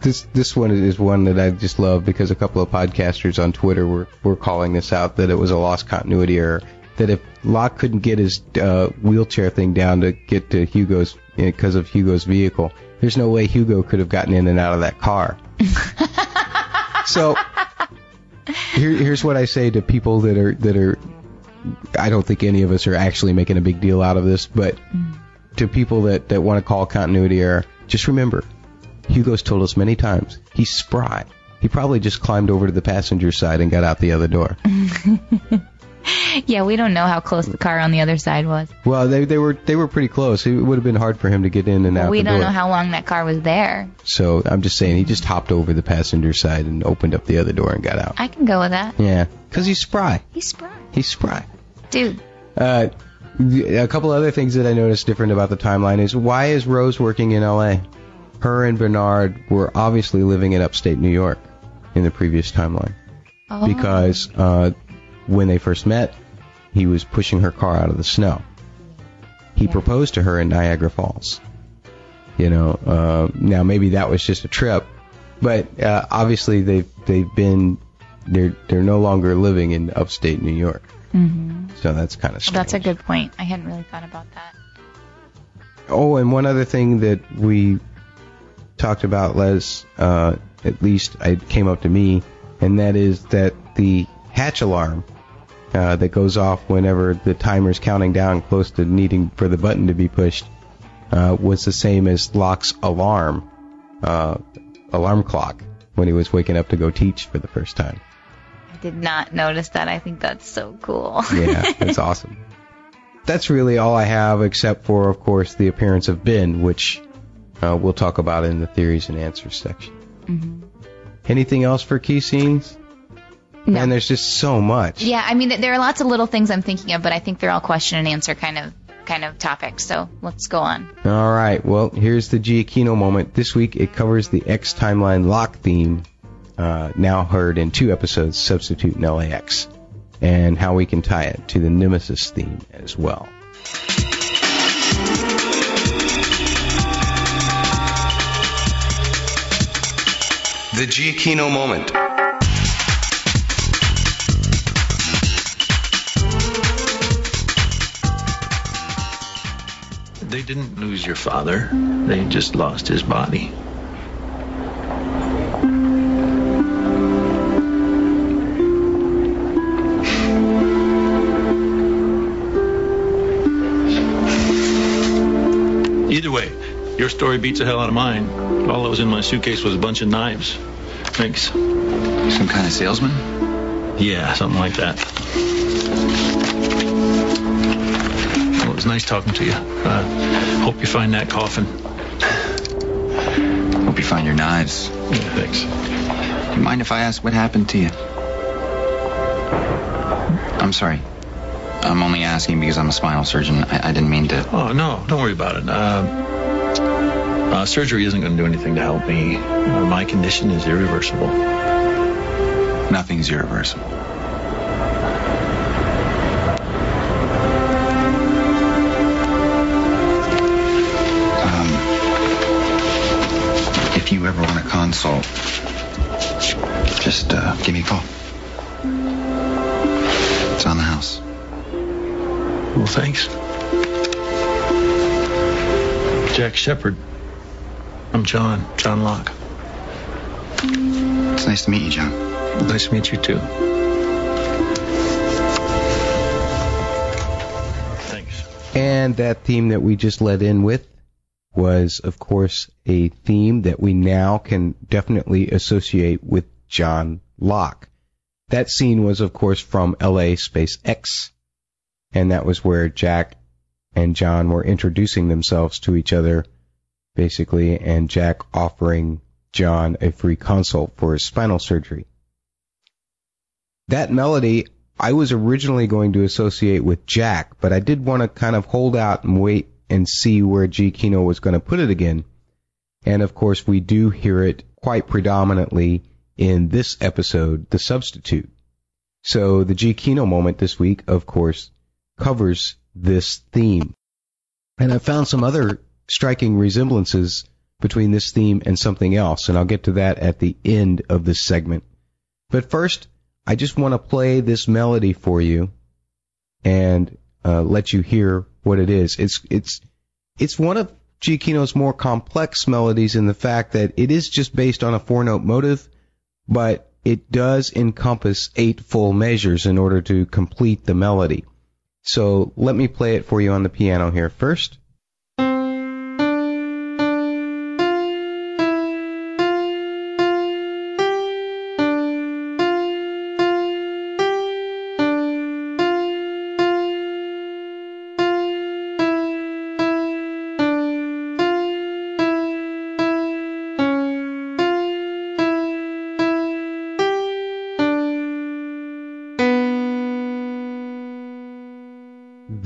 this this one is one that I just love because a couple of podcasters on Twitter were were calling this out that it was a lost continuity error. That if Locke couldn't get his uh, wheelchair thing down to get to Hugo's because of Hugo's vehicle, there's no way Hugo could have gotten in and out of that car. so here, here's what I say to people that are that are. I don't think any of us are actually making a big deal out of this, but mm. to people that, that want to call continuity error, just remember, Hugo's told us many times he's spry. He probably just climbed over to the passenger side and got out the other door. Yeah, we don't know how close the car on the other side was. Well, they they were they were pretty close. It would have been hard for him to get in and out we the don't know how long that car was there. so I'm just saying he just hopped over the passenger side and opened up the other door and got out. I can go with that. Yeah, because he's spry. He's spry. He's spry. Dude. Uh, a couple other things that I noticed different about the timeline is why is Rose working in L.A. Her and Bernard were obviously living in upstate New York in the previous timeline Oh. because uh, when they first met, he was pushing her car out of the snow. He Yeah. proposed to her in Niagara Falls. You know, uh, now maybe that was just a trip, but uh, obviously they've they've been they're they're no longer living in upstate New York. hmm So that's kind of strange. That's a good point. I hadn't really thought about that. Oh, and one other thing that we talked about, Les, uh, at least it came up to me, and that is that the hatch alarm uh, that goes off whenever the timer's counting down close to needing for the button to be pushed uh, was the same as Locke's alarm uh, alarm clock when he was waking up to go teach for the first time. I did not notice that. I think that's so cool. Yeah, that's awesome. That's really all I have, except for, of course, the appearance of Ben, which uh, we'll talk about in the theories and answers section. Mhm. Anything else for key scenes? No. And there's just so much. Yeah, I mean, there are lots of little things I'm thinking of, but I think they're all question and answer kind of kind of topics. So let's go on. All right. Well, here's the Giacchino moment. This week it covers the X Timeline Locke theme, uh, now heard in two episodes, Substitute in LAX, and how we can tie it to the Nemesis theme as well. The Giacchino moment. They didn't lose your father. They just lost his body. Either way, your story beats the hell out of mine. All that was in my suitcase was a bunch of knives. Thanks. Some kind of salesman? Yeah, something like that. Was nice talking to you. Uh, hope you find that coffin. Hope you find your knives. Yeah, thanks. You mind if I ask what happened to you? I'm sorry. I'm only asking because I'm a spinal surgeon. I, I didn't mean to. Oh, no, don't worry about it. Uh, uh, surgery isn't going to do anything to help me. My condition is irreversible. Nothing's irreversible. Ever want a consult, just uh, give me a call. It's on the house. Well, thanks. Jack Shepard. I'm John, John Locke. It's nice to meet you, John. Nice to meet you, too. Thanks. And that theme that we just let in with was, of course, a theme that we now can definitely associate with John Locke. That scene was, of course, from LA Space X. And that was where Jack and John were introducing themselves to each other, basically, and Jack offering John a free consult for his spinal surgery. That melody I was originally going to associate with Jack, but I did want to kind of hold out and wait and see where Giacchino was going to put it again. And of course, we do hear it quite predominantly in this episode, The Substitute. So the Giacchino moment this week, of course, covers this theme. And I found some other striking resemblances between this theme and something else, and I'll get to that at the end of this segment. But first, I just want to play this melody for you and uh, let you hear what it is. It's it's it's one of Giacchino's more complex melodies in the fact that it is just based on a four note motive, but it does encompass eight full measures in order to complete the melody. So let me play it for you on the piano here first.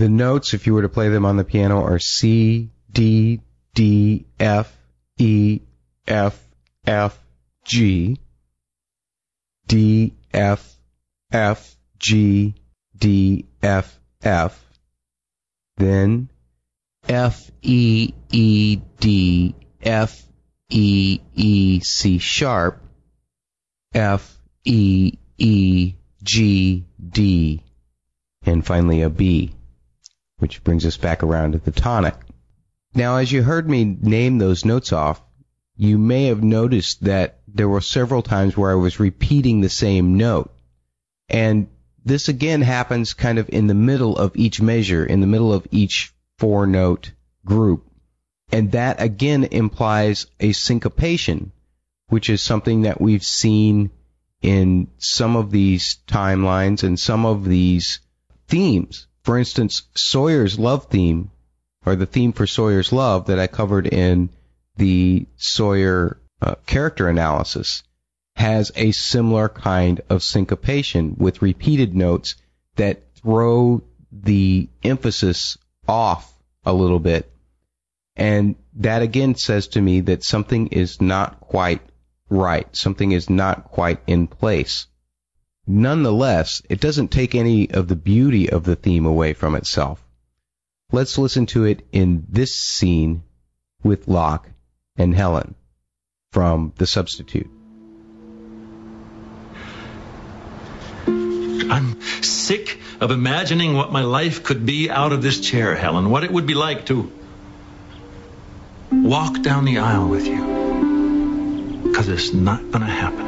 The notes, if you were to play them on the piano, are C, D, D, F, E, F, F, G, D, F, F, G, D, F, F, then F, E, E, D, F, E, E, C sharp, F, E, E, G, D, and finally a B which brings us back around to the tonic. Now, as you heard me name those notes off, you may have noticed that there were several times where I was repeating the same note. And this again happens kind of in the middle of each measure, in the middle of each four note group. And that again implies a syncopation, which is something that we've seen in some of these timelines and some of these themes. For instance, Sawyer's love theme, or the theme for Sawyer's love that I covered in the Sawyer uh, character analysis, has a similar kind of syncopation with repeated notes that throw the emphasis off a little bit. And that again says to me that something is not quite right. Something is not quite in place. Nonetheless, it doesn't take any of the beauty of the theme away from itself. Let's listen to it in this scene with Locke and Helen from The Substitute. I'm sick of imagining what my life could be out of this chair, Helen. What it would be like to walk down the aisle with you. Because it's not going to happen.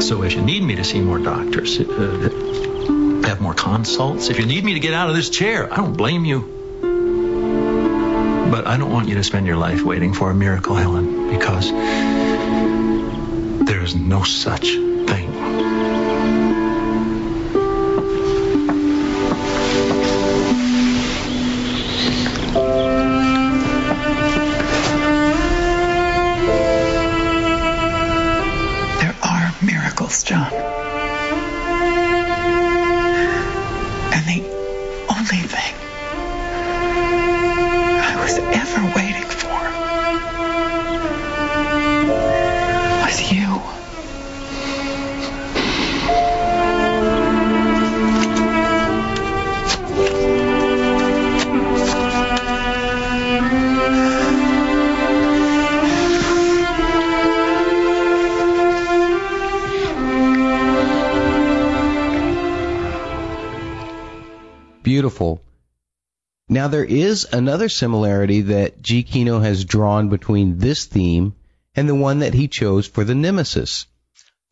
So if you need me to see more doctors, uh, have more consults, if you need me to get out of this chair, I don't blame you. But I don't want you to spend your life waiting for a miracle, Helen, because there is no such there is another similarity that Giacchino has drawn between this theme and the one that he chose for the Nemesis.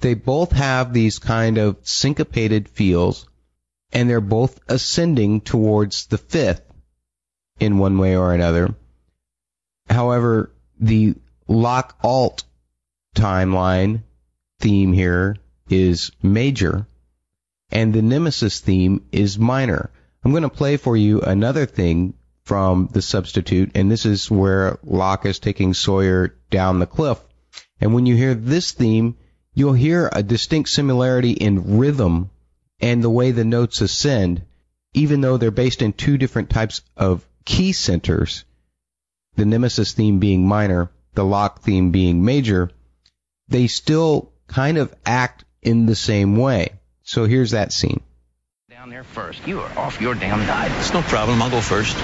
They both have these kind of syncopated feels, and they're both ascending towards the fifth in one way or another. However, the Locke Alt timeline theme here is major, and the Nemesis theme is minor. I'm going to play for you another thing from The Substitute, and this is where Locke is taking Sawyer down the cliff. And when you hear this theme, you'll hear a distinct similarity in rhythm and the way the notes ascend, even though they're based in two different types of key centers, the Nemesis theme being minor, the Locke theme being major, they still kind of act in the same way. So here's that scene. Down there first. You are off your damn diet. It's no problem. I'll go first.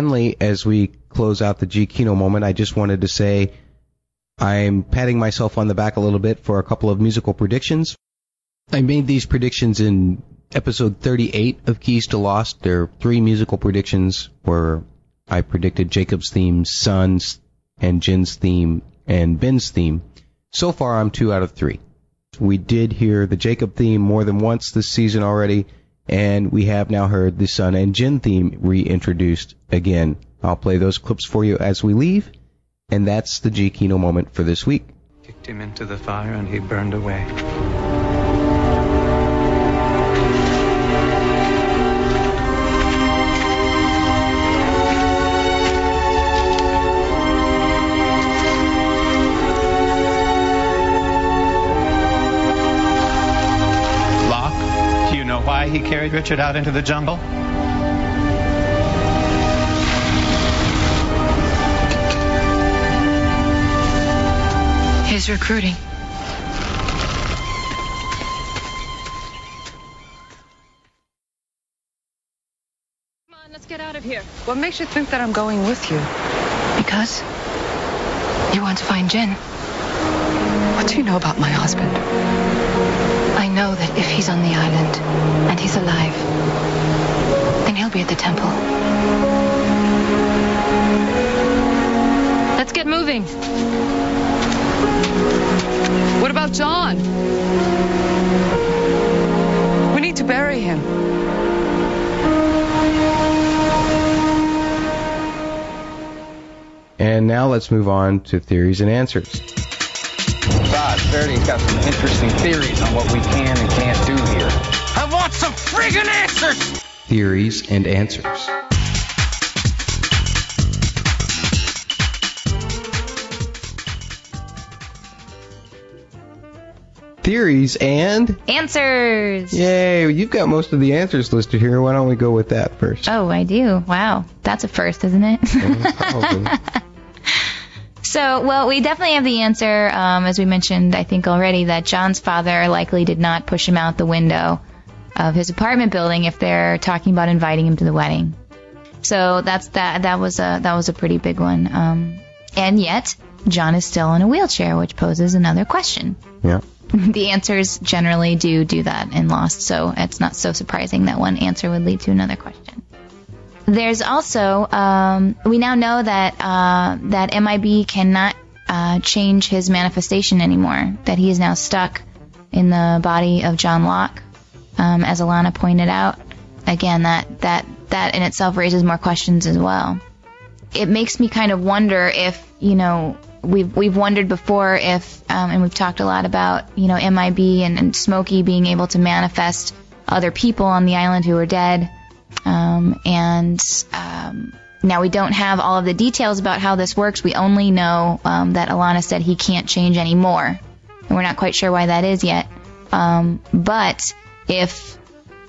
Finally, as we close out the Giacchino moment, I just wanted to say I'm patting myself on the back a little bit for a couple of musical predictions. I made these predictions in episode 38 of Keys to Lost. There are three musical predictions where I predicted Jacob's theme, Sun's, and Jin's theme, and Ben's theme. So far, I'm two out of three. We did hear the Jacob theme more than once this season already, and we have now heard the Sun and Jin theme reintroduced again. I'll play those clips for you as we leave, and that's the Giacchino moment for this week. Kicked him into the fire and he burned away. why he carried Richard out into the jungle? His recruiting. Come on, let's get out of here. What makes you think that I'm going with you? Because you want to find Jin. What do you know about my husband? I know that if he's on the island and he's alive, then he'll be at the temple. Let's get moving. What about John? We need to bury him. And now let's move on to theories and answers. God, Verity's got some interesting theories on what we can and can't do here. I want some friggin' answers! Theories and answers. Theories and Answers. yay! You've got most of the answers listed here. Why don't we go with that first? Oh, I do. Wow. That's a first, isn't it? So, well, we definitely have the answer, um, as we mentioned, I think already, that John's father likely did not push him out the window of his apartment building if they're talking about inviting him to the wedding. So that's that. That was a that was a pretty big one. Um, and yet, John is still in a wheelchair, which poses another question. Yeah. the answers generally do do that in Lost, so it's not so surprising that one answer would lead to another question. There's also um, we now know that uh, that MIB cannot uh, change his manifestation anymore. That he is now stuck in the body of John Locke, um, as Ilana pointed out. Again, that that that in itself raises more questions as well. It makes me kind of wonder if you know we've we've wondered before if um, and we've talked a lot about you know MIB and, and Smokey being able to manifest other people on the island who are dead. Um, and um, now we don't have all of the details about how this works. We only know um, that Ilana said he can't change anymore, and we're not quite sure why that is yet. Um, but if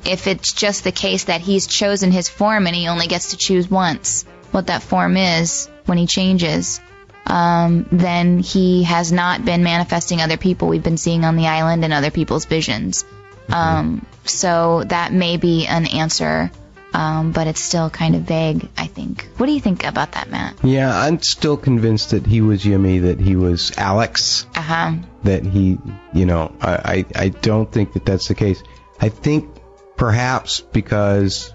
if it's just the case that he's chosen his form and he only gets to choose once what that form is when he changes, um, then he has not been manifesting other people we've been seeing on the island and other people's visions. Um, so that may be an answer, um, but it's still kind of vague, I think. What do you think about that, Matt? Yeah, I'm still convinced that he was Yemi, that he was Alex, Uh huh. that he, you know, I, I, I don't think that that's the case. I think perhaps because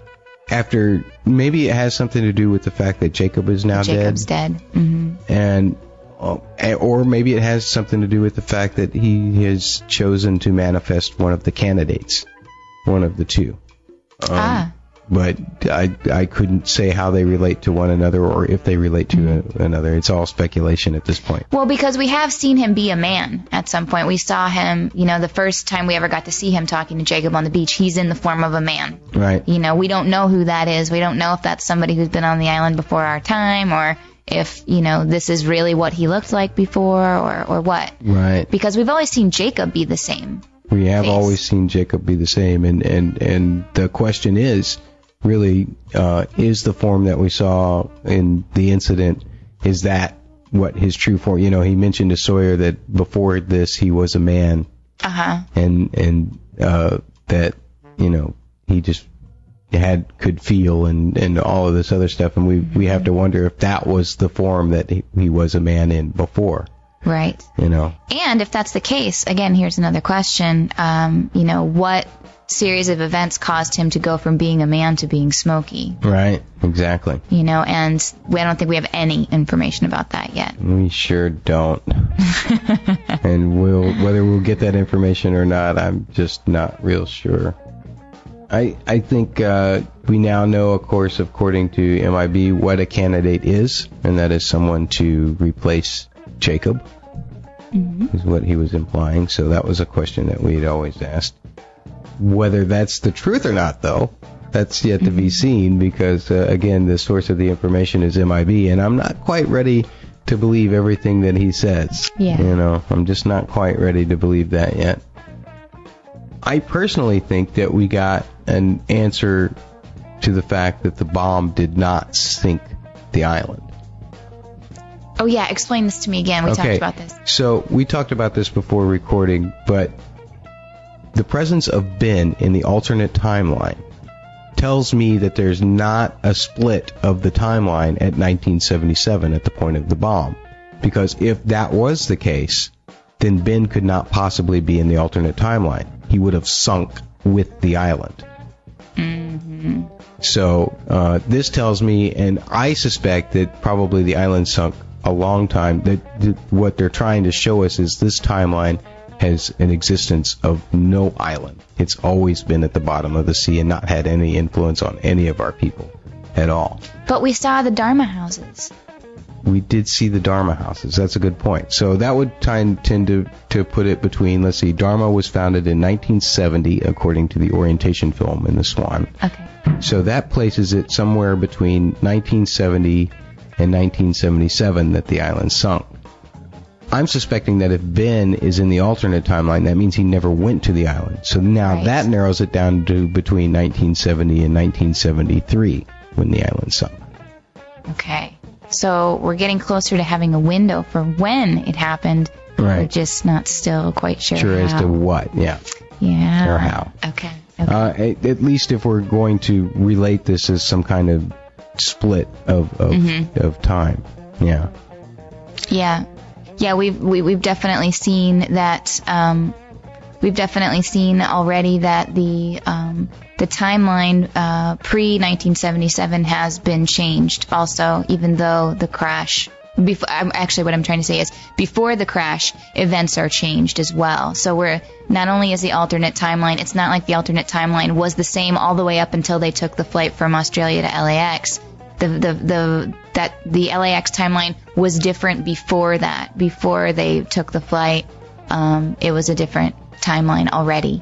after, maybe it has something to do with the fact that Jacob is now Jacob's dead. Jacob's dead. hmm and uh, or maybe it has something to do with the fact that he has chosen to manifest one of the candidates, one of the two. Um, ah. But I I couldn't say how they relate to one another or if they relate to a, another. It's all speculation at this point. Well, because we have seen him be a man at some point. We saw him, you know, the first time we ever got to see him talking to Jacob on the beach, he's in the form of a man. Right. You know, we don't know who that is. We don't know if that's somebody who's been on the island before our time or if, you know, this is really what he looked like before or, or what. Right. Because we've always seen Jacob be the same. We have face. always seen Jacob be the same, and and and the question is, really, uh, is the form that we saw in the incident is that what his true form? You know, he mentioned to Sawyer that before this he was a man, Uh huh. and and uh, that you know he just had could feel and and all of this other stuff, and we we have to wonder if that was the form that he, he was a man in before. Right. You know. And if that's the case, again, here's another question. Um, you know, what series of events caused him to go from being a man to being Smokey? Right. Exactly. You know, and we, I don't think we have any information about that yet. We sure don't. and we'll whether we'll get that information or not, I'm just not real sure. I I think uh, we now know, of course, according to MIB, what a candidate is, and that is someone to replace Jacob. Is what he was implying. So that was a question that we had always asked. Whether that's the truth or not, though, that's yet to be seen because, uh, again, the source of the information is MIB, and I'm not quite ready to believe everything that he says. Yeah. You know, I'm just not quite ready to believe that yet. I personally think that we got an answer to the fact that the bomb did not sink the island. Oh yeah, explain this to me again. We talked about this. So we talked about this before recording, but the presence of Ben in the alternate timeline tells me that there's not a split of the timeline at 1977 at the point of the bomb. Because if that was the case, then Ben could not possibly be in the alternate timeline. He would have sunk with the island. Mm-hmm. So uh, this tells me, and I suspect that probably the island sunk a long time. That, that what they're trying to show us is this timeline has an existence of no island. It's always been at the bottom of the sea and not had any influence on any of our people at all. But we saw the Dharma houses. We did see the Dharma houses. That's a good point. So that would tend, tend to, to put it between, let's see, Dharma was founded in 1970, according to the orientation film in the Swan. Okay. So that places it somewhere between 1970 and 1977 that the island sunk. I'm suspecting that if Ben is in the alternate timeline, that means he never went to the island. So now Right. that narrows it down to between 1970 and 1973 when the island sunk. Okay. So we're getting closer to having a window for when it happened. Right. We're just not still quite sure. Sure as to what, yeah. Yeah. or how. Okay. okay. Uh, at, at least if we're going to relate this as some kind of split of of, Mhm. of time, yeah. Yeah, yeah, we've we, we've definitely seen that. Um, we've definitely seen already that the um, the timeline uh, pre 1977 has been changed. Also, even though the crash. Before, actually, what I'm trying to say is, before the crash, events are changed as well. So we're not only is the alternate timeline, it's not like the alternate timeline was the same all the way up until they took the flight from Australia to LAX the the the that the LAX timeline was different before that. Before they took the flight, um, it was a different timeline already.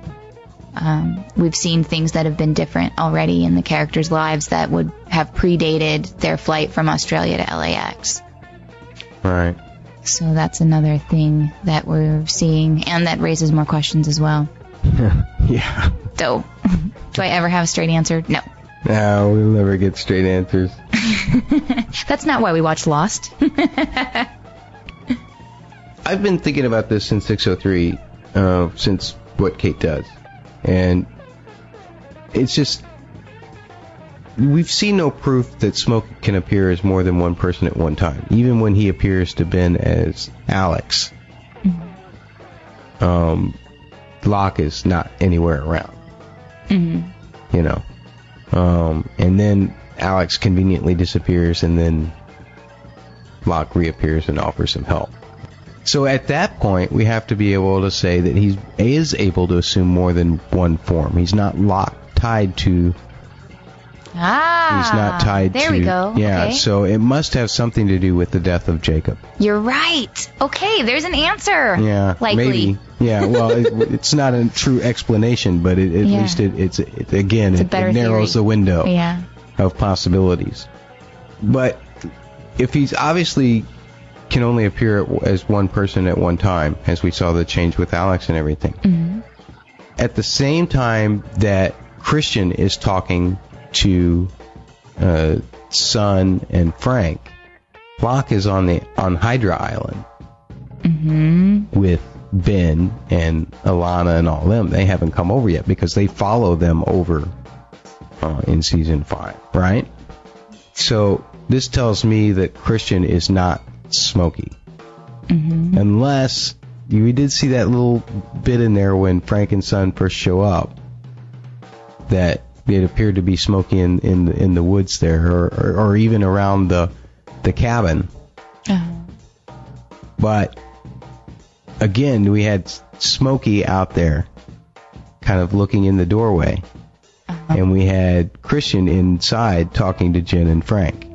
Um, we've seen things that have been different already in the characters' lives that would have predated their flight from Australia to LAX. Right. So that's another thing that we're seeing, and that raises more questions as well. yeah. So, do I ever have a straight answer? No. No, we'll never get straight answers. That's not why we watch Lost. I've been thinking about this since 603, uh, since what Kate does. And it's just, we've seen no proof that Smoke can appear as more than one person at one time. Even when he appears to Ben as Alex, um, Locke is not anywhere around, hmm you know. Um, and then Alex conveniently disappears, and then Locke reappears and offers some help. So at that point, we have to be able to say that he is able to assume more than one form. He's not locked, tied to. Ah, He's not tied there to. we go. Yeah. Okay. So it must have something to do with the death of Jacob. You're right. Okay, there's an answer. Yeah. Likely. Maybe. Yeah. Well, it, it's not a true explanation, but it, at Yeah. least it, it's it, again It's it, narrows theory. the window Yeah. of possibilities. But if he's obviously can only appear as one person at one time, as we saw the change with Alex and everything. hmm At the same time that Christian is talking to uh, Sun and Frank, Locke is on the on Hydra Island. Hmm with Ben and Ilana and all them. They haven't come over yet because they follow them over uh, in season five, right? So this tells me that Christian is not Smokey, hmm unless we did see that little bit in there when Frank and Sun first show up. That it appeared to be Smokey in in the, in the woods there, or, or or even around the the cabin. Uh, But again, we had Smokey out there, kind of looking in the doorway, uh-huh. and we had Christian inside talking to Jin and Frank.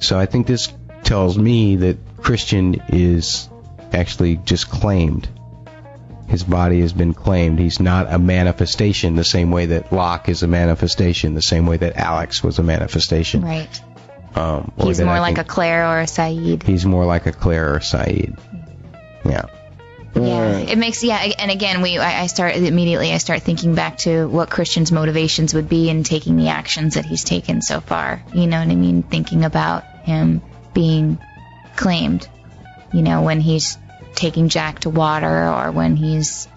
So I think this tells me that Christian is actually just claimed. His body has been claimed. He's not a manifestation the same way that Locke is a manifestation, the same way that Alex was a manifestation. Right. Um, He's more like a think Claire or a Sayid. He's more like a Claire or a Sayid. Yeah. Yeah, it makes yeah, and again, we I I start immediately. I start thinking back to what Christian's motivations would be in taking the actions that he's taken so far. You know what I mean? Thinking about him being claimed. You know, when he's taking Jack to water or when he's,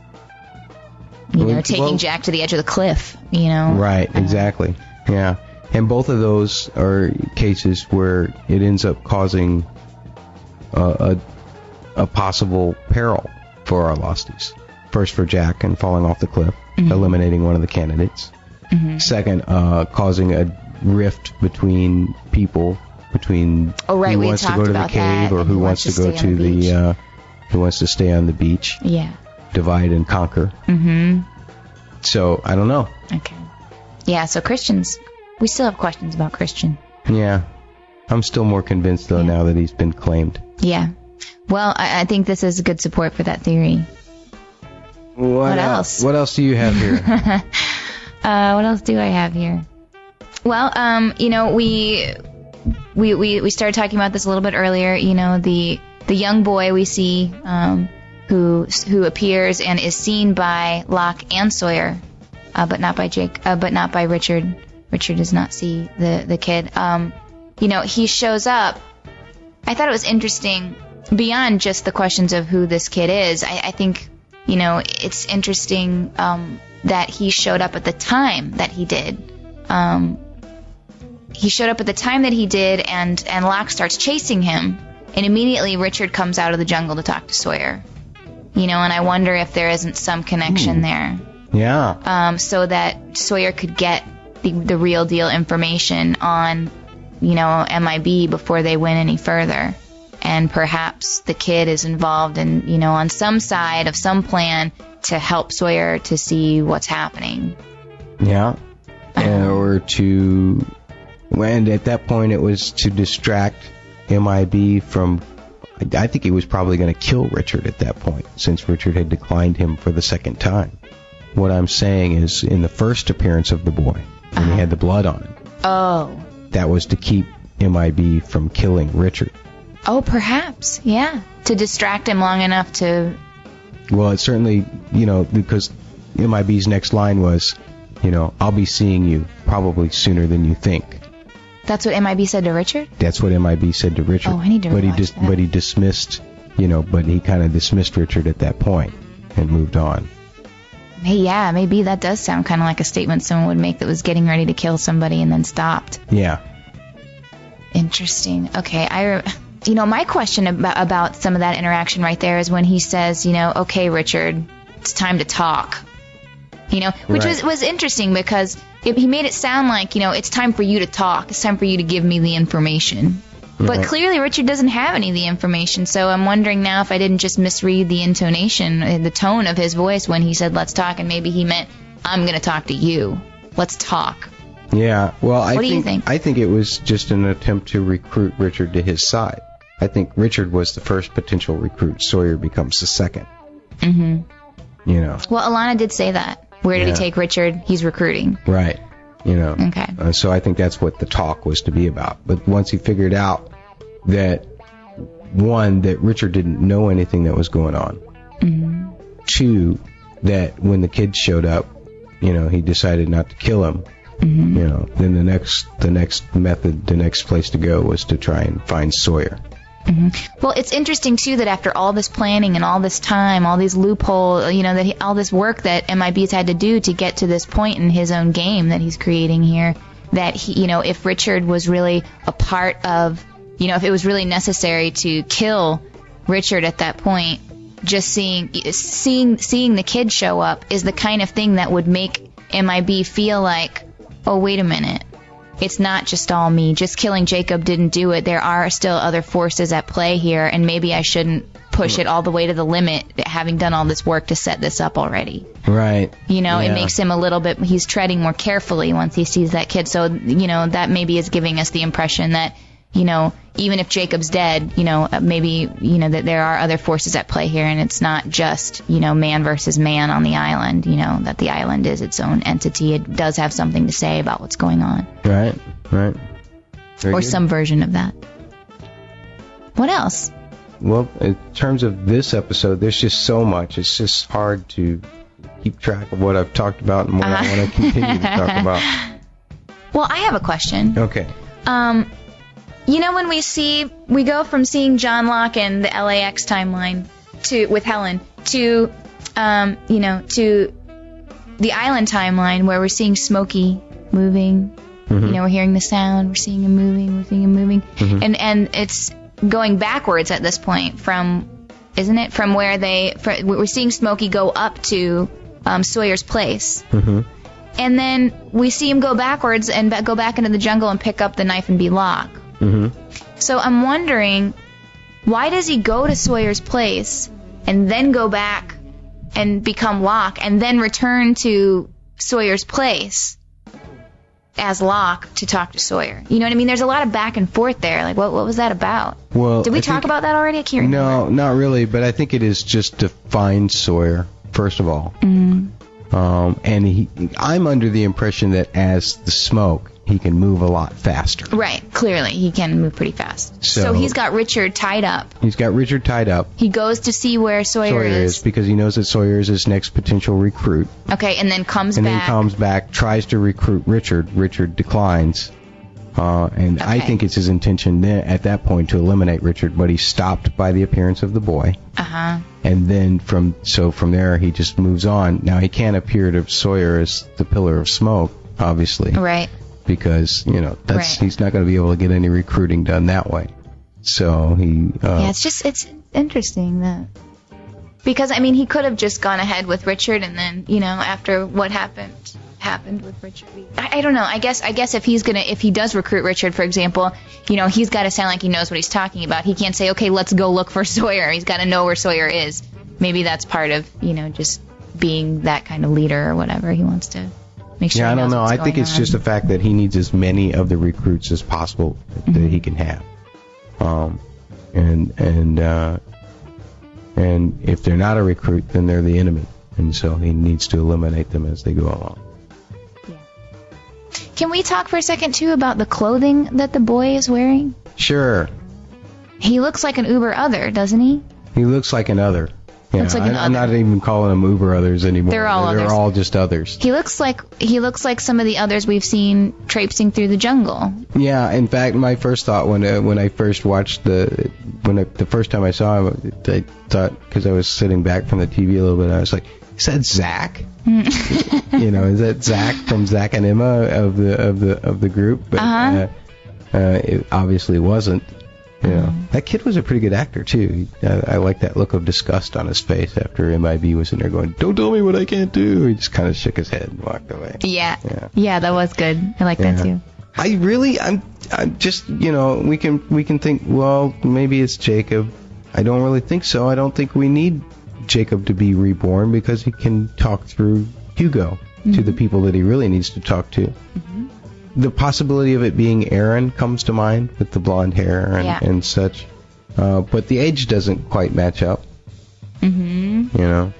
you know, taking well- Jack to the edge of the cliff. You know. Right, exactly. Yeah. And both of those are cases where it ends up causing a, a, a possible peril for our losties. First for Jack and falling off the cliff, Mhm. eliminating one of the candidates. Mhm. Second, uh, causing a rift between people, between Oh, right, who we wants to go to the cave that, or who wants to go to the the, uh, who wants to stay on the beach. Yeah. Divide and conquer. Mm-hmm. So I don't know. Okay. Yeah. So Christians, we still have questions about Christian. Yeah. I'm still more convinced though now that he's been claimed. Yeah. Well, I, I think this is good support for that theory. What, What el- else? What else do you have here? uh, what else do I have here? Well, um, you know, we we we we started talking about this a little bit earlier. You know, the the young boy we see um, who who appears and is seen by Locke and Sawyer, uh, but not by Jake, uh, but not by Richard. Richard does not see the the kid. Um, you know, he shows up. I thought it was interesting beyond just the questions of who this kid is. I, I think you know it's interesting um, that he showed up at the time that he did. Um, he showed up at the time that he did, and and Locke starts chasing him, and immediately Richard comes out of the jungle to talk to Sawyer. You know, and I wonder if there isn't some connection there, yeah. um, so that Sawyer could get the the real deal information on, you know, MIB before they went any further. And perhaps the kid is involved in, you know, on some side of some plan to help Sawyer to see what's happening. Yeah. And, or to, and at that point it was to distract MIB from, I think he was probably going to kill Richard at that point, since Richard had declined him for the second time. What I'm saying is, in the first appearance of the boy, when he had the blood on him, Oh. that was to keep MIB from killing Richard. Oh, perhaps. Yeah. To distract him long enough to. Well, it certainly, you know, because MIB's next line was, you know, I'll be seeing you probably sooner than you think. That's what MIB said to Richard? That's what MIB said to Richard. Oh, I need to But he dis- that. but he dismissed, you know, but he kind of dismissed Richard at that point and moved on. Hey, yeah, maybe that does sound kind of like a statement someone would make that was getting ready to kill somebody and then stopped. Yeah. Interesting. Okay, I, re- you know, my question about about some of that interaction right there is when he says, you know, okay, Richard, it's time to talk. You know, which Right. was was interesting because it, he made it sound like, you know, it's time for you to talk. It's time for you to give me the information. But Right. clearly, Richard doesn't have any of the information. So I'm wondering now if I didn't just misread the intonation, uh, the tone of his voice when he said, "Let's talk," and maybe he meant, "I'm going to talk to you. Let's talk." Yeah. Well, I What do you think, I think it was just an attempt to recruit Richard to his side. I think Richard was the first potential recruit. Sawyer becomes the second. mm-hmm. You know. Well, Ilana did say that. Where did Yeah. he take Richard? He's recruiting. Right. You know. Okay. Uh, so I think that's what the talk was to be about. But once he figured out that one that Richard didn't know anything that was going on, hmm two that when the kids showed up, you know, he decided not to kill him. Mhm. You know, then the next the next method, the next place to go was to try and find Sawyer. Hmm Well, it's interesting too that after all this planning and all this time, all these loophole, you know, that he, all this work that MIB's had to do to get to this point in his own game that he's creating here, that he, you know, if Richard was really a part of, you know, if it was really necessary to kill Richard at that point, just seeing seeing seeing the kid show up is the kind of thing that would make MIB feel like, oh wait a minute, it's not just all me. Just killing Jacob didn't do it. There are still other forces at play here, and maybe I shouldn't push it all the way to the limit, having done all this work to set this up already. Right. You know, it makes him a little bit, he's treading more carefully once he sees that kid. So, you know, that maybe is giving us the impression that, you know, even if Jacob's dead, you know, uh, maybe, you know, that there are other forces at play here and it's not just, you know, man versus man on the island, you know, that the island is its own entity. It does have something to say about what's going on. Right. Right. Very or good. some version of that. What else? Well, in terms of this episode, there's just so much. It's just hard to keep track of what I've talked about and what I want to continue to talk about. Well, I have a question. Okay. Um, You know when we see we go from seeing John Locke in the LAX timeline to with Helen to um, you know to the island timeline where we're seeing Smokey moving. You know, we're hearing the sound, we're seeing him moving, we're seeing him moving, Mhm. and and it's going backwards at this point from, isn't it? From where they fr we're seeing Smokey go up to um, Sawyer's place, Mm-hmm. and then we see him go backwards and go back into the jungle and pick up the knife and be Locke. Mm-hmm. So I'm wondering, why does he go to Sawyer's place and then go back and become Locke and then return to Sawyer's place as Locke to talk to Sawyer? You know what I mean? There's a lot of back and forth there. Like, what what was that about? Well, Did we I talk about that already? I can't remember. No, not really. But I think it is just to find Sawyer first of all. Mm. Um, and he, I'm under the impression that as the smoke, he can move a lot faster. Right, clearly he can move pretty fast. So- So, he's got Richard tied up. He's got Richard tied up. He goes to see where Sawyer, Sawyer is. is because he knows that Sawyer is his next potential recruit. Okay, and then comes and back. then comes back, tries to recruit Richard. Richard declines. Uh, and I think it's his intention then, at that point to eliminate Richard, but he's stopped by the appearance of the boy. Uh huh. And then from so from there he just moves on. Now he can't appear to Sawyer as the pillar of smoke, obviously, Right. Because you know that's Right. he's not going to be able to get any recruiting done that way. So he uh, yeah, it's just it's interesting that because I mean he could have just gone ahead with Richard and then you know after what happened happened with Richard. I, I don't know. I guess I guess if he's gonna if he does recruit Richard, for example, you know he's got to sound like he knows what he's talking about. He can't say okay, let's go look for Sawyer. He's got to know where Sawyer is. Maybe that's part of you know just being that kind of leader or whatever. He wants to make sure. yeah, I don't know. I think it's on. just the fact that he needs as many of the recruits as possible that he can have. Um, and and uh, and if they're not a recruit, then they're the enemy, and so he needs to eliminate them as they go along. Can we talk for a second too about the clothing that the boy is wearing? Sure, He looks like an Uber other, doesn't he? he looks like an other. Yeah, like I, am not even calling them Uber others anymore. They're all They're others. all just others. He looks like he looks like some of the others we've seen traipsing through the jungle. Yeah, in fact, my first thought when uh, when I first watched the when I, the first time I saw him, I thought because I was sitting back from the TV a little bit, I was like, "Is that Zach? you know, is that Zach from Zach and Emma of the of the of the group?" But Uh-huh. uh, uh, it obviously wasn't. Know, Mm-hmm. that kid was a pretty good actor too. I, I like that look of disgust on his face after MIB was in there going, "Don't tell me what I can't do." He just kind of shook his head and walked away. Yeah. Yeah. Yeah, that was good. I like Yeah. that too. I really, I'm, I'm just, you know, we can, we can think, well, maybe it's Jacob. I don't really think so. I don't think we need Jacob to be reborn because he can talk through Hugo to the people that he really needs to talk to. The possibility of it being Aaron comes to mind with the blonde hair and, Yeah. and such. Uh, but the age doesn't quite match up, Mm-hmm. you know.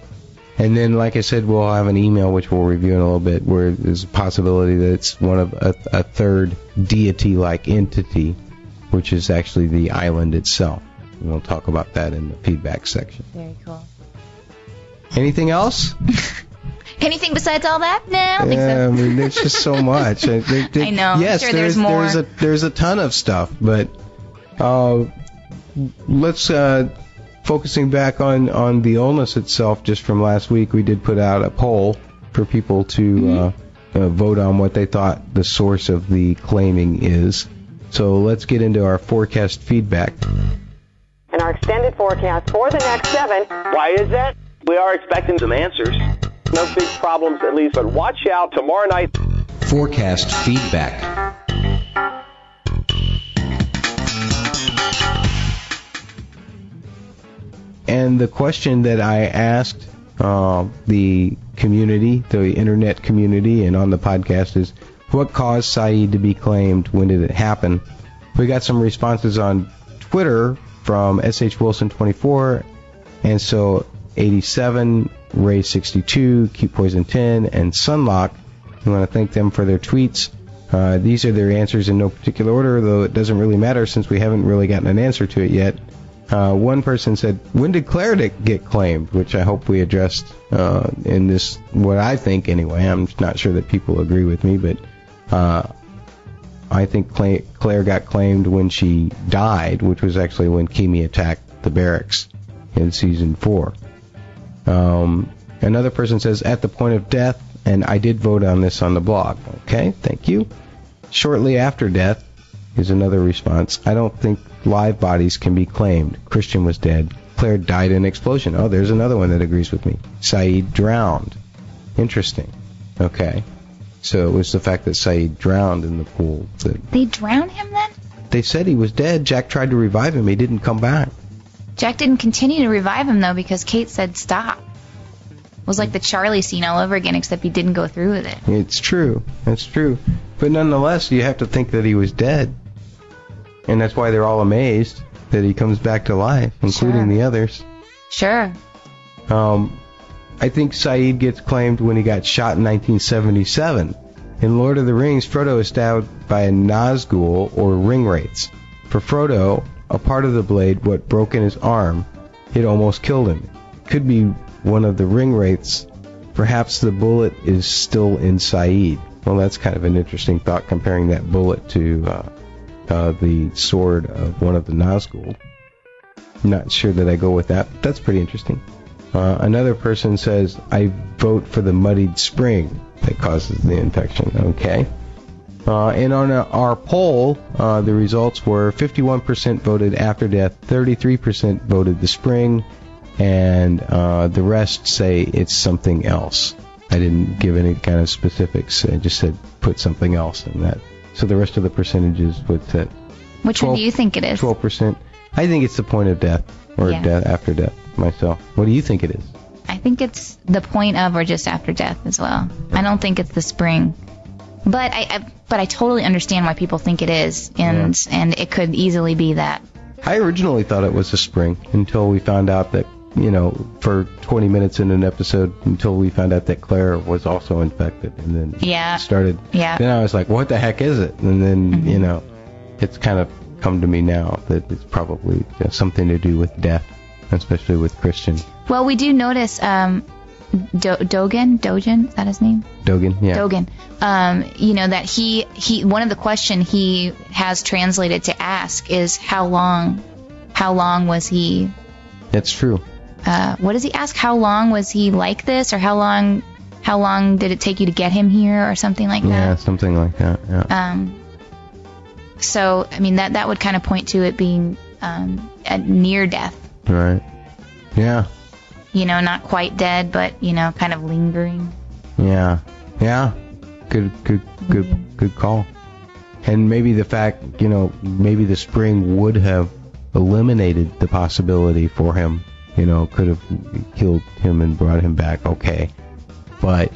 And then, like I said, we'll have an email which we'll review in a little bit, where there's a possibility that it's one of a, a third deity-like entity, which is actually the island itself. And we'll talk about that in the feedback section. Very cool. Anything else? Anything besides all that? No, I don't think Yeah, so. I mean, there's just so much. I, there- there- I know. I'm Yes, sure there's there's more. there's a there's a ton of stuff, but uh, let's uh, focusing back on on the illness itself. Just from last week, we did put out a poll for people to Mm-hmm. uh, uh, vote on what they thought the source of the claiming is. So let's get into our forecast feedback. and our extended forecast for the next seven. Why is that? We are expecting some answers. No big problems, at least, but watch out tomorrow night. Forecast feedback. And the question that I asked uh, the community, the internet community, and on the podcast is, what caused Sayid to be claimed? When did it happen? We got some responses on Twitter from SH Wilson 24, and so 87, Ray 62, Keep Poison 10, and Sunlock. We want to thank them for their tweets. Uh, these are their answers in no particular order, though it doesn't really matter since we haven't really gotten an answer to it yet. Uh, one person said, "When did Claire get claimed?" Which I hope we addressed uh, in this. What I think, anyway. I'm not sure that people agree with me, but uh, I think Cla- Claire got claimed when she died, which was actually when Keamy attacked the barracks in season four. Um, another person says, at the point of death, and I did vote on this on the blog. Okay, thank you. Shortly after death is another response. I don't think live bodies can be claimed. Christian was dead. Claire died in an explosion. Oh, there's another one that agrees with me. Sayid drowned. Interesting. Okay. So it was the fact that Sayid drowned in the pool that They drowned him then? they said he was dead. Jack tried to revive him. He didn't come back. Jack didn't continue to revive him though because Kate said stop. It was like the Charlie scene all over again, except he didn't go through with it. It's true. It's true. But nonetheless, you have to think that he was dead. And that's why they're all amazed that he comes back to life, including Sure. the others. Sure. Um, I think Sayid gets claimed when he got shot in 1977. In Lord of the Rings, Frodo is stabbed by a Nazgul or ringwraiths. For Frodo, a part of the blade, what broke in his arm, it almost killed him. Could be one of the ring wraiths. Perhaps the bullet is still in Sayid. Well, that's kind of an interesting thought comparing that bullet to uh, uh, the sword of one of the Nazgul. Not sure that I go with that. But that's pretty interesting. Uh, another person says, I vote for the muddied spring that causes the infection. Okay. Uh, and on a, our poll, uh, the results were 51% voted after death, 33% voted the spring, and uh, the rest say it's something else. I didn't give any kind of specifics. I just said put something else in that. So the rest of the percentages would set Which one do you think it is? 12%. I think it's the point of death or Yeah. death after death myself. What do you think it is? I think it's the point of or just after death as well. I don't think it's the spring. But I, I but I totally understand why people think it is and and it could easily be that. I originally thought it was a spring until we found out that, you know, for 20 minutes in an episode, until we found out that Claire was also infected. And then Yeah. started. Yeah. Then I was like, what the heck is it? And then, you know, it's kind of come to me now that it's probably something to do with death, especially with Christian. Well, we do notice um Do- Dogen, Dogen, is that his name? Dogan, yeah. Dogen. Um, you know that he he one of the question he has translated to ask is how long how long was he That's true. uh, what does he ask? How long was he like this, or how long how long did it take you to get him here, or something like that? Yeah, something like that. Yeah. Um, so I mean that that would kind of point to it being um, a near death. Right. Yeah. You know, not quite dead, but you know, kind of lingering. Yeah. Yeah. Good good good good call. And maybe the fact, you know, maybe the spring would have eliminated the possibility for him, you know, could have killed him and brought him back okay. But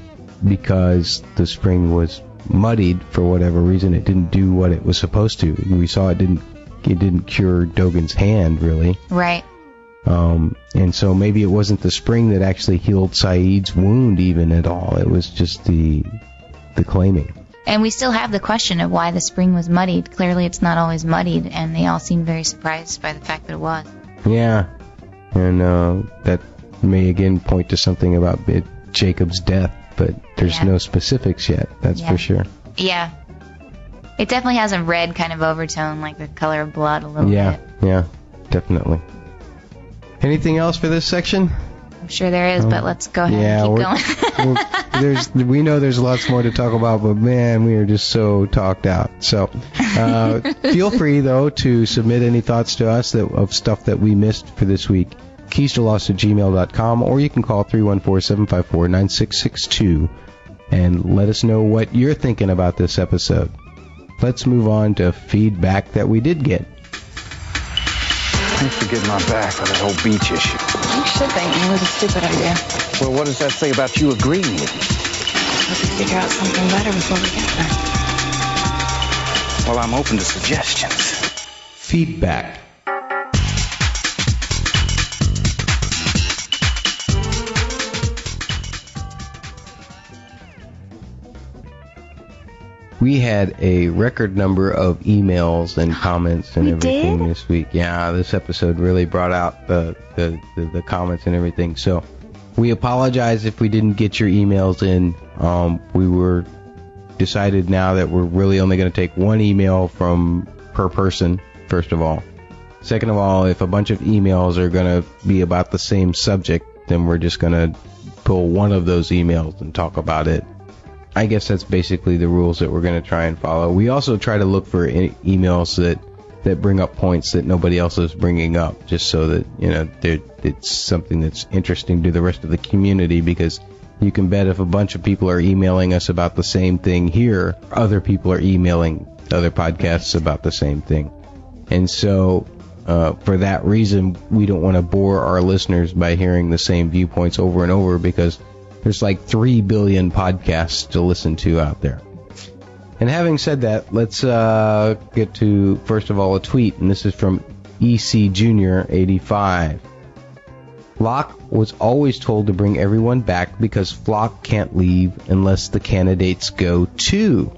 because the spring was muddied for whatever reason, it didn't do what it was supposed to. We saw it didn't it didn't cure Dogen's hand really. Right. Um, and so maybe it wasn't the spring that actually healed Sayid's wound even at all. It was just the the claiming. And we still have the question of why the spring was muddied. Clearly, it's not always muddied, and they all seem very surprised by the fact that it was. Yeah, and uh, that may again point to something about Jacob's death, but there's Yeah. no specifics yet. That's Yeah. for sure. Yeah. It definitely has a red kind of overtone, like the color of blood a little Yeah, bit. Yeah, yeah, definitely. Anything else for this section? I'm sure there is, but let's go ahead yeah, and keep we're- going. There's we know there's lots more to talk about, but man, we are just so talked out. So uh, feel free though to submit any thoughts to us that of stuff that we missed for this week. Keys to lost at gmail.com, or you can call 314-754-9662 and let us know what you're thinking about this episode. Let's move on to feedback that we did get. Thanks for getting my back on that whole beach issue. You should think it was a stupid idea. Well, what does that say about you agreeing with me? Let's figure out something better before we get there. Well, I'm open to suggestions. Feedback. We had a record number of emails and comments and We everything did? this week. Yeah, this episode really brought out the, the, the, the comments and everything. So we apologize if we didn't get your emails in. Um, we were decided now that we're really only going to take one email from per person. First of all, second of all, if a bunch of emails are going to be about the same subject, then we're just going to pull one of those emails and talk about it. I guess that's basically the rules that we're going to try and follow. We also try to look for e- emails that that bring up points that nobody else is bringing up, just so that you know it's something that's interesting to the rest of the community. Because you can bet if a bunch of people are emailing us about the same thing here, other people are emailing other podcasts about the same thing, and so. Uh, for that reason, we don't want to bore our listeners by hearing the same viewpoints over and over because there's like 3 billion podcasts to listen to out there. And having said that, let's uh, get to first of all a tweet, and this is from EC Junior 85. Locke was always told to bring everyone back because Flocke can't leave unless the candidates go too.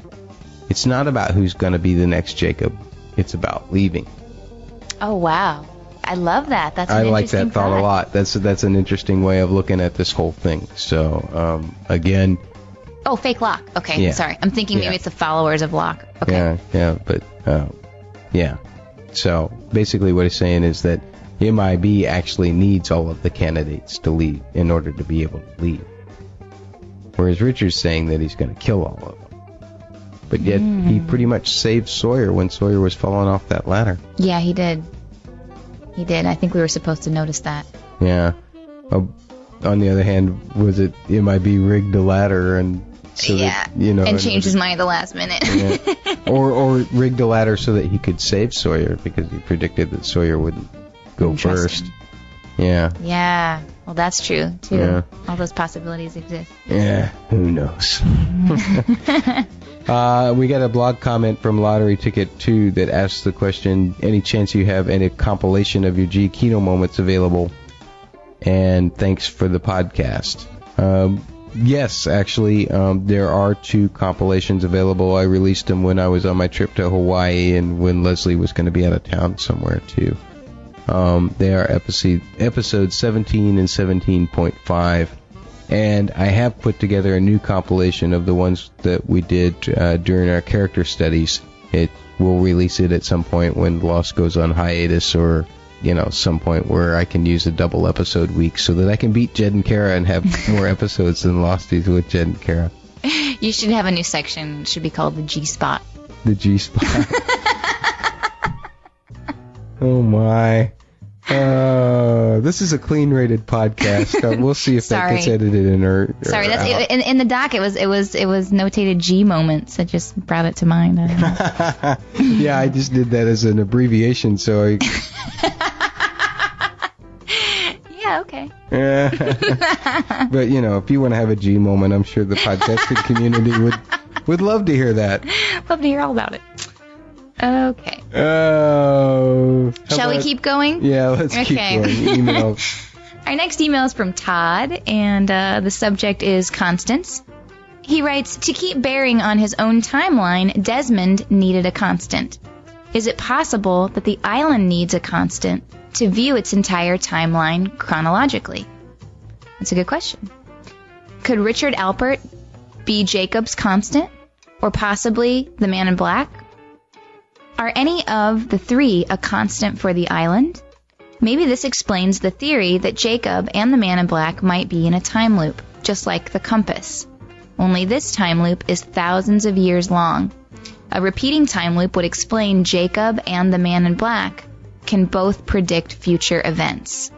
It's not about who's going to be the next Jacob. It's about leaving. Oh wow, I love that. That's an I like that thought a lot. That's that's an interesting way of looking at this whole thing. So um, again, Oh, fake Locke. Okay, Yeah. sorry. I'm thinking Yeah. maybe it's the followers of Locke. Okay. Yeah, yeah, but uh, yeah. So basically, what he's saying is that MIB actually needs all of the candidates to leave in order to be able to leave. Whereas Richard's saying that he's going to kill all of them. But yet he pretty much saved Sawyer when Sawyer was falling off that ladder. Yeah, he did. He did. I think we were supposed to notice that. Yeah. Uh, on the other hand, was it MIB rigged the ladder and so yeah. that you know and changed his mind at the last minute. Yeah. or or rigged a ladder so that he could save Sawyer because he predicted that Sawyer wouldn't go first. Yeah. yeah. Well, that's true too. Yeah. All those possibilities exist. Yeah. Who knows? uh, we got a blog comment from Lottery Ticket 2 that asks the question Any chance you have any compilation of your Giacchino moments available? And thanks for the podcast. Um, yes, actually, um, there are two compilations available. I released them when I was on my trip to Hawaii and when Leslie was going to be out of town somewhere too. Um, they are episode episode 17 and 17.5, and I have put together a new compilation of the ones that we did uh, during our character studies. It will release it at some point when Lost goes on hiatus, or you know, some point where I can use a double episode week so that I can beat Jed and Kara and have more episodes than Losties with Jed and Kara. You should have a new section. It should be called the G spot. The G spot. oh my. Uh, this is a clean rated podcast. Uh, we'll see if that gets edited in or. Sorry, that's out. in, in the doc. It was it was it was notated G moments. I just brought it to mind. I yeah, I just did that as an abbreviation, so I. yeah. Okay. but you know, if you want to have a G moment, I'm sure the podcasting community would would love to hear that. Love to hear all about it. Okay. Oh. Shall we keep going? Yeah, let's Okay. keep going. Email. Our next email is from Todd, and uh, the subject is Constance. He writes To keep bearing on his own timeline, Desmond needed a constant. Is it possible that the island needs a constant to view its entire timeline chronologically? That's a good question. Could Richard Alpert be Jacob's constant? Or possibly the man in black? Are any of the three a constant for the island? Maybe this explains the theory that Jacob and the man in black might be in a time loop, just like the compass. Only this time loop is thousands of years long. A repeating time loop would explain Jacob and the man in black can both predict future events.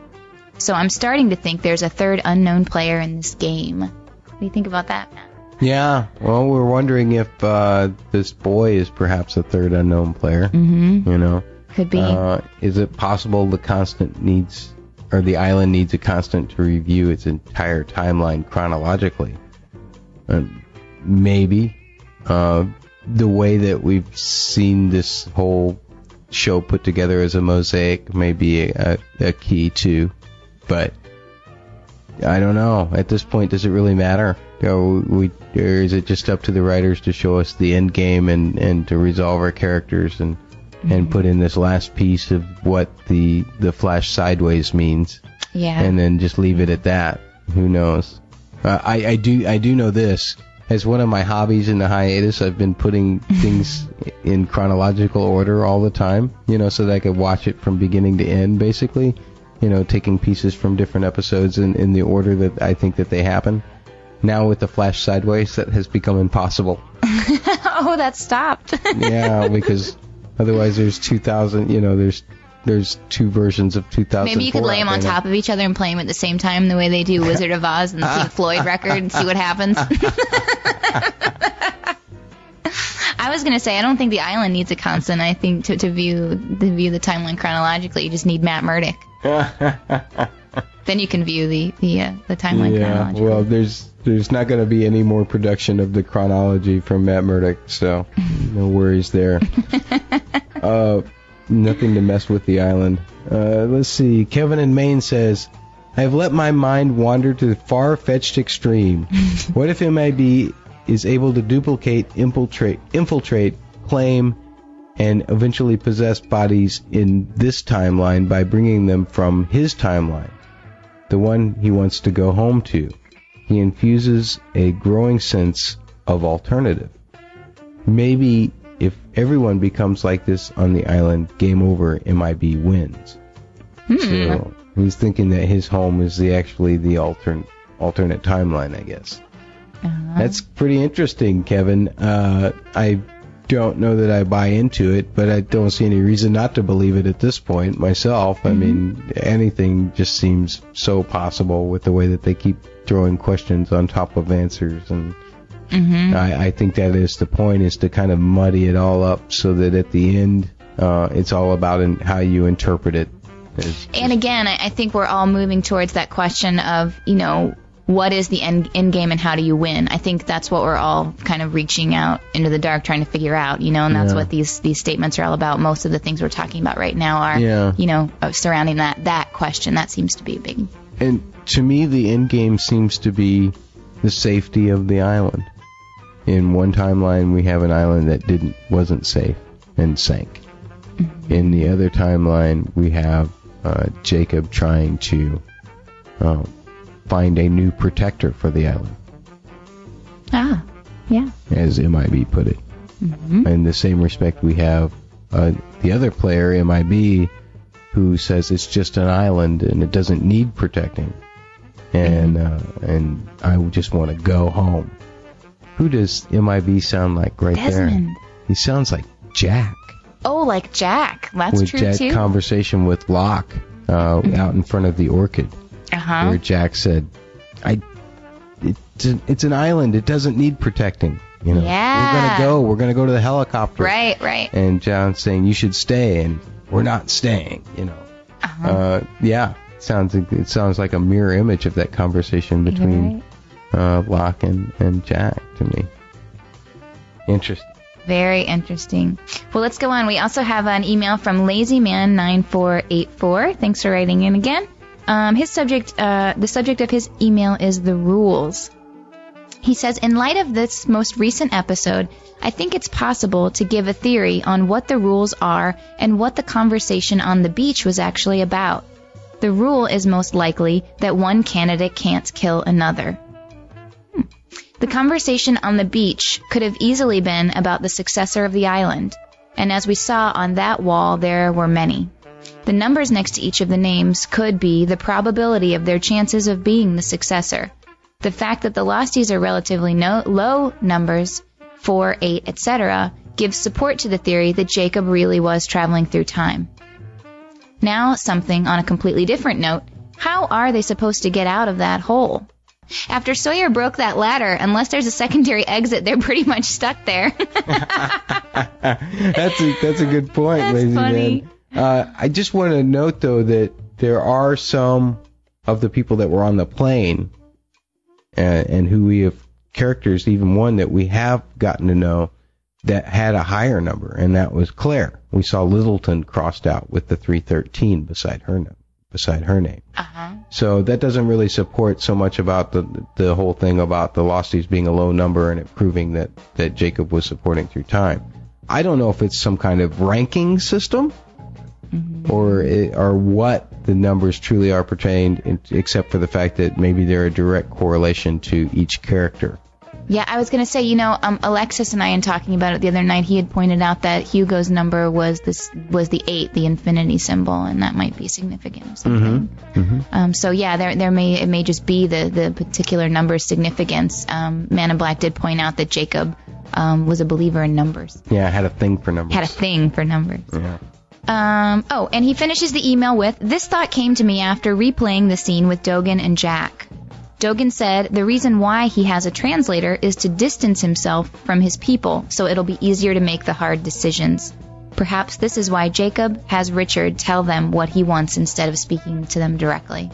So I'm starting to think there's a third unknown player in this game. What do you think about that, Matt? Yeah, well, we're wondering if uh, this boy is perhaps a third unknown player. Mm-hmm. You know, Could be. Uh, is it possible the constant needs, or the island needs a constant to review its entire timeline chronologically? Uh, maybe. Uh, the way that we've seen this whole show put together as a mosaic may be a, a key too, but I don't know. At this point, does it really matter? You know, we or is it just up to the writers to show us the end game and and to resolve our characters and and put in this last piece of what the the flash sideways means, yeah. and then just leave it at that? Who knows? Uh, I I do I do know this. as one of my hobbies in the hiatus, I've been putting things in chronological order all the time, you know, so that I could watch it from beginning to end, basically. You know, taking pieces from different episodes in, in the order that I think that they happen. Now with the Flash Sideways, that has become impossible. oh, that stopped. yeah, because otherwise there's 2000, you know, there's there's two versions of 2000. Maybe you could lay them on top of each other and play them at the same time, the way they do Wizard of Oz and the Pink Floyd record, and see what happens. I was gonna say I don't think the island needs a constant. I think to, to view to view the timeline chronologically, you just need Matt Murdock. then you can view the the uh, the timeline yeah, chronologically. well, there's there's not going to be any more production of the chronology from Matt Murdock, so no worries there. uh, nothing to mess with the island. Uh, let's see. Kevin in Maine says, I have let my mind wander to the far-fetched extreme. what if MIB is able to duplicate, infiltrate, infiltrate, claim, and eventually possess bodies in this timeline by bringing them from his timeline, the one he wants to go home to? He infuses a growing sense of alternative. Maybe if everyone becomes like this on the island, game over, MIB wins. Hmm. So he's thinking that his home is the actually the alternate alternate timeline, I guess. That's pretty interesting, Kevin. Uh, I don't know that I buy into it, but I don't see any reason not to believe it at this point myself. I mean, anything just seems so possible with the way that they keep throwing questions on top of answers and Mm-hmm. I, I think that is the point is to kind of muddy it all up so that at the end uh, it's all about in, how you interpret it. It's- And again, I think we're all moving towards that question of, you know, what is the end, end game and how do you win? I think that's what we're all kind of reaching out into the dark trying to figure out, you know, and that's Yeah. what these these statements are all about. Most of the things we're talking about right now are, Yeah. you know, uh, surrounding that that question. That seems to be a big. And to me, the end game seems to be the safety of the island. In one timeline, we have an island that didn't wasn't safe and sank. In the other timeline, we have uh, Jacob trying to uh, find a new protector for the island, Ah, yeah. as MIB put it. hmm In the same respect, we have uh, the other player, MIB, who says it's just an island and it doesn't need protecting, and uh, and I just want to go home. Who does MIB sound like right Desmond. there? He sounds like Jack Oh, like Jack. That's with true Jack too. conversation with Locke uh, out in front of the orchid, uh huh. where Jack said, "I." It's an, it's an island. It doesn't need protecting. You know, Yeah. we're gonna go. We're gonna go to the helicopter. Right, right. and John's saying you should stay, and we're not staying. You know, Uh-huh. uh, yeah, sounds it sounds like a mirror image of that conversation between right. uh, Locke and and Jack to me. Interesting. Very interesting. Well, let's go on. We also have an email from LazyMan9484. Thanks for writing in again. Um, his subject, uh, the subject of his email is the rules. He says, in light of this most recent episode, I think it's possible to give a theory on what the rules are and what the conversation on the beach was actually about. The rule is most likely that one candidate can't kill another. Hmm. The conversation on the beach could have easily been about the successor of the island, and as we saw on that wall, there were many. The numbers next to each of the names could be the probability of their chances of being the successor. The fact that the Losties are relatively no, low numbers, 4, 8, etc., gives support to the theory that Jacob really was traveling through time. Now, something on a completely different note. How are they supposed to get out of that hole? After Sawyer broke that ladder, unless there's a secondary exit, they're pretty much stuck there. that's a that's a good point, That's lazy funny. man. Uh, I just want to note though that there are some of the people that were on the plane, and, and who we have characters, even one that we have gotten to know that had a higher number, and that was Claire. We saw Littleton crossed out with the 313 beside her name, beside her name. uh-huh. So that doesn't really support so much about the the whole thing about the Losties being a low number and it proving that that Jacob was supporting through time. I don't know if it's some kind of ranking system or it, or what the numbers truly are pertained, in, except for the fact that maybe they're a direct correlation to each character. Yeah, I was gonna say, you know, um, Alexis and I, in talking about it the other night, he had pointed out that Hugo's number was this was the eight, the infinity symbol, and that might be significant. Or something. Mm-hmm. Um, so yeah, there there may it may just be the the particular number's significance. Um, Man in Black did point out that Jacob um, was a believer in numbers, Yeah, I had a thing for numbers. had a thing for numbers. yeah. Um, oh, and he finishes the email with This thought came to me after replaying the scene with Dogen and Jack. Dogen said the reason why he has a translator is to distance himself from his people so it'll be easier to make the hard decisions. Perhaps this is why Jacob has Richard tell them what he wants instead of speaking to them directly.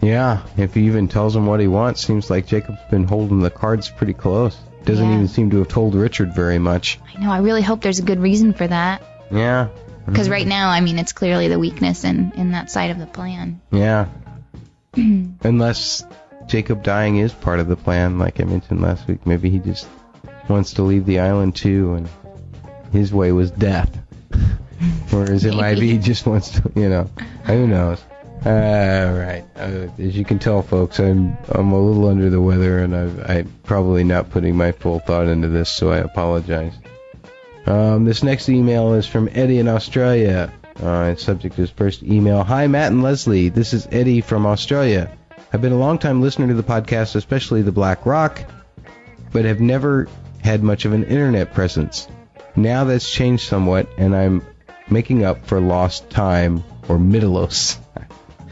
Yeah, if he even tells him what he wants, seems like Jacob's been holding the cards pretty close. Doesn't Yeah. even seem to have told Richard very much. I know, I really hope there's a good reason for that. Yeah. Because right now, I mean, it's clearly the weakness in, in that side of the plan. Yeah. Unless Jacob dying is part of the plan, like I mentioned last week. Maybe he just wants to leave the island too, and his way was death. Whereas MIB just wants to, you know, who knows. All right. Uh, as you can tell, folks, I'm I'm a little under the weather, and I've, I'm probably not putting my full thought into this, so I apologize. Um, this next email is from Eddie in Australia. Uh, subject is first email. Hi, Matt and Leslie. This is Eddie from Australia. I've been a long time listener to the podcast, especially the Black Rock, but have never had much of an internet presence. Now that's changed somewhat, and I'm making up for lost time or Middleos.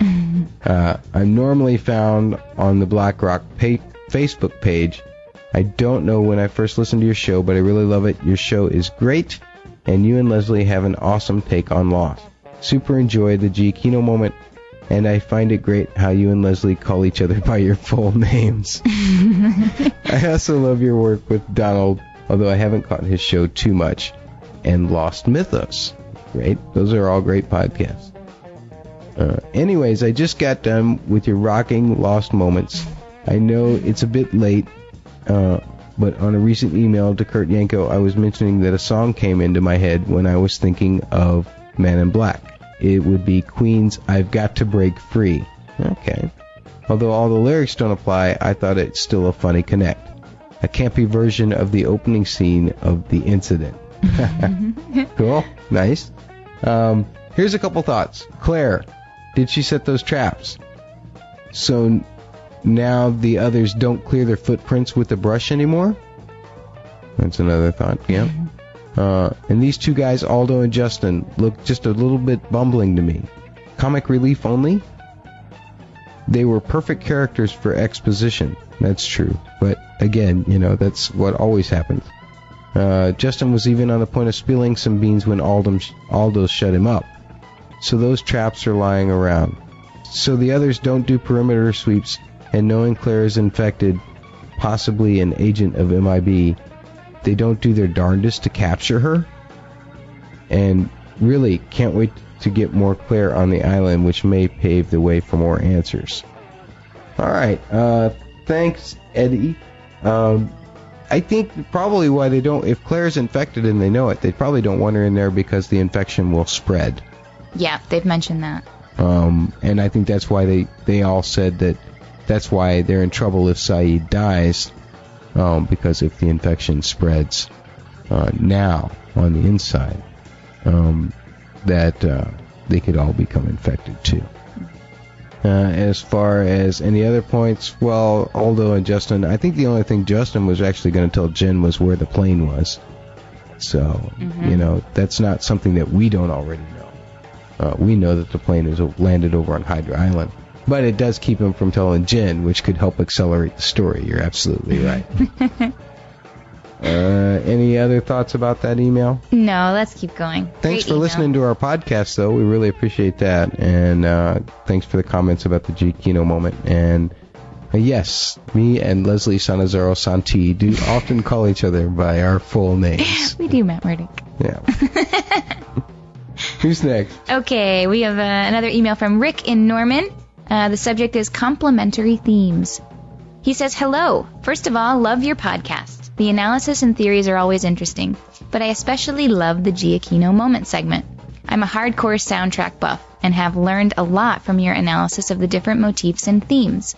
uh, I'm normally found on the Black Rock pa- Facebook page. I don't know when I first listened to your show, but I really love it. Your show is great, and you and Leslie have an awesome take on Lost. Super enjoy the Giacchino moment, and I find it great how you and Leslie call each other by your full names. I also love your work with Donald, although I haven't caught his show too much, and Lost Mythos. Great. Those are all great podcasts. Uh, anyways, I just got done with your rocking Lost moments. I know it's a bit late, uh, but on a recent email to Kurt Yanko, I was mentioning that a song came into my head when I was thinking of Man in Black. It would be Queen's I've Got to Break Free. Okay. Although all the lyrics don't apply, I thought it's still a funny connect. A campy version of the opening scene of the incident. cool. Nice. Um, here's a couple thoughts. Claire, did she set those traps? So now the others don't clear their footprints with the brush anymore? That's another thought, yeah. Uh, and these two guys, Aldo and Justin, look just a little bit bumbling to me. Comic relief only? They were perfect characters for exposition. That's true. But again, you know, that's what always happens. Uh, Justin was even on the point of spilling some beans when Aldo, Aldo shut him up. So those traps are lying around. So the others don't do perimeter sweeps, and knowing Claire is infected, possibly an agent of MIB, they don't do their darndest to capture her. And really, can't wait to get more Claire on the island, which may pave the way for more answers. All right. Uh, thanks, Eddie. Um, I think probably why they don't, if Claire's infected and they know it, they probably don't want her in there because the infection will spread. Yeah, they've mentioned that. Um, and I think that's why they, they all said that that's why they're in trouble if Sayid dies, um, because if the infection spreads uh, now on the inside, um, that uh, they could all become infected too. Uh, as far as any other points, well, Aldo and Justin, I think the only thing Justin was actually going to tell Jin was where the plane was. So, you know, that's not something that we don't already know. Uh, we know that the plane has landed over on Hydra Island. But it does keep him from telling Jin, which could help accelerate the story. You're absolutely right. uh, any other thoughts about that email? No, let's keep going. Thanks Great for email. listening to our podcast, though. We really appreciate that. And uh, thanks for the comments about the Giacchino moment. And uh, yes, me and Leslie Sanazaro Santi do often call each other by our full names. We do, Matt Murdock. Yeah. Who's next? Okay, we have uh, another email from Rick in Norman. Uh, the subject is complementary themes. He says, Hello. First of all, love your podcast. The analysis and theories are always interesting, but I especially love the Giacchino moment segment. I'm a hardcore soundtrack buff and have learned a lot from your analysis of the different motifs and themes.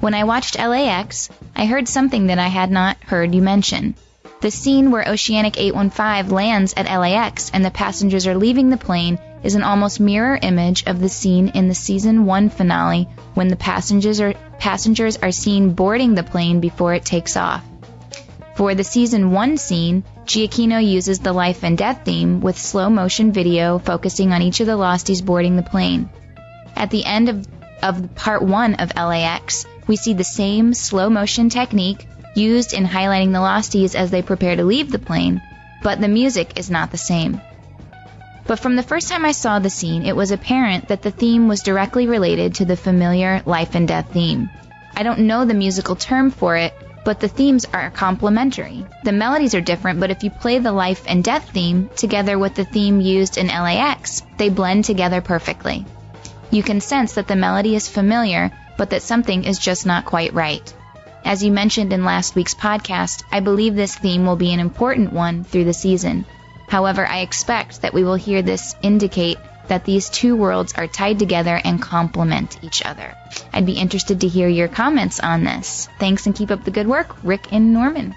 When I watched LAX, I heard something that I had not heard you mention. The scene where Oceanic 815 lands at LAX and the passengers are leaving the plane is an almost mirror image of the scene in the season 1 finale when the passengers are passengers are seen boarding the plane before it takes off. For the season 1 scene, Giacchino uses the life and death theme with slow motion video focusing on each of the Losties boarding the plane. At the end of, of part 1 of LAX, we see the same slow motion technique used in highlighting the Losties as they prepare to leave the plane, but the music is not the same. But from the first time I saw the scene, it was apparent that the theme was directly related to the familiar life and death theme. I don't know the musical term for it, but the themes are complementary. The melodies are different, but if you play the life and death theme together with the theme used in LAX, they blend together perfectly. You can sense that the melody is familiar, but that something is just not quite right. As you mentioned in last week's podcast, I believe this theme will be an important one through the season. However, I expect that we will hear this indicate that these two worlds are tied together and complement each other. I'd be interested to hear your comments on this. Thanks and keep up the good work, Rick and Norman.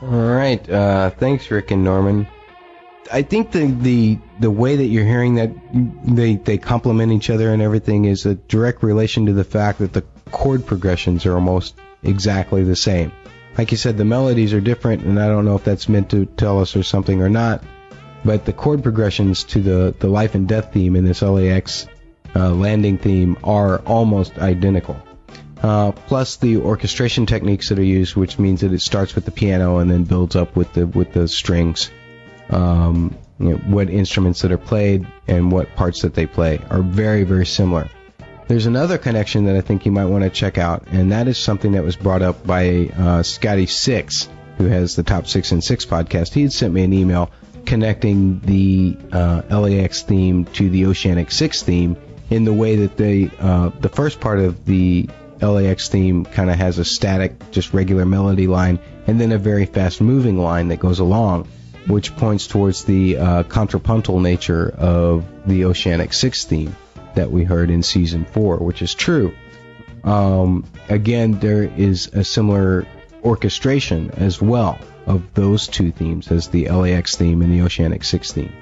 All right. Uh, thanks, Rick and Norman. I think the, the the way that you're hearing that they they complement each other and everything is a direct relation to the fact that the chord progressions are almost exactly the same. Like you said, the melodies are different, and I don't know if that's meant to tell us or something or not. But the chord progressions to the the life and death theme in this LAX uh, landing theme are almost identical. Uh, plus the orchestration techniques that are used, which means that it starts with the piano and then builds up with the with the strings. Um, you know, what instruments that are played and what parts that they play are very very similar. There's another connection that I think you might want to check out, and that is something that was brought up by uh, Scotty Six, who has the Top Six and Six podcast. He had sent me an email connecting the uh, LAX theme to the Oceanic Six theme in the way that they uh, the first part of the LAX theme kind of has a static, just regular melody line, and then a very fast moving line that goes along, which points towards the uh, contrapuntal nature of the Oceanic Six theme that we heard in season four, which is true. Um, again, there is a similar orchestration as well of those two themes as the LAX theme and the Oceanic Six theme.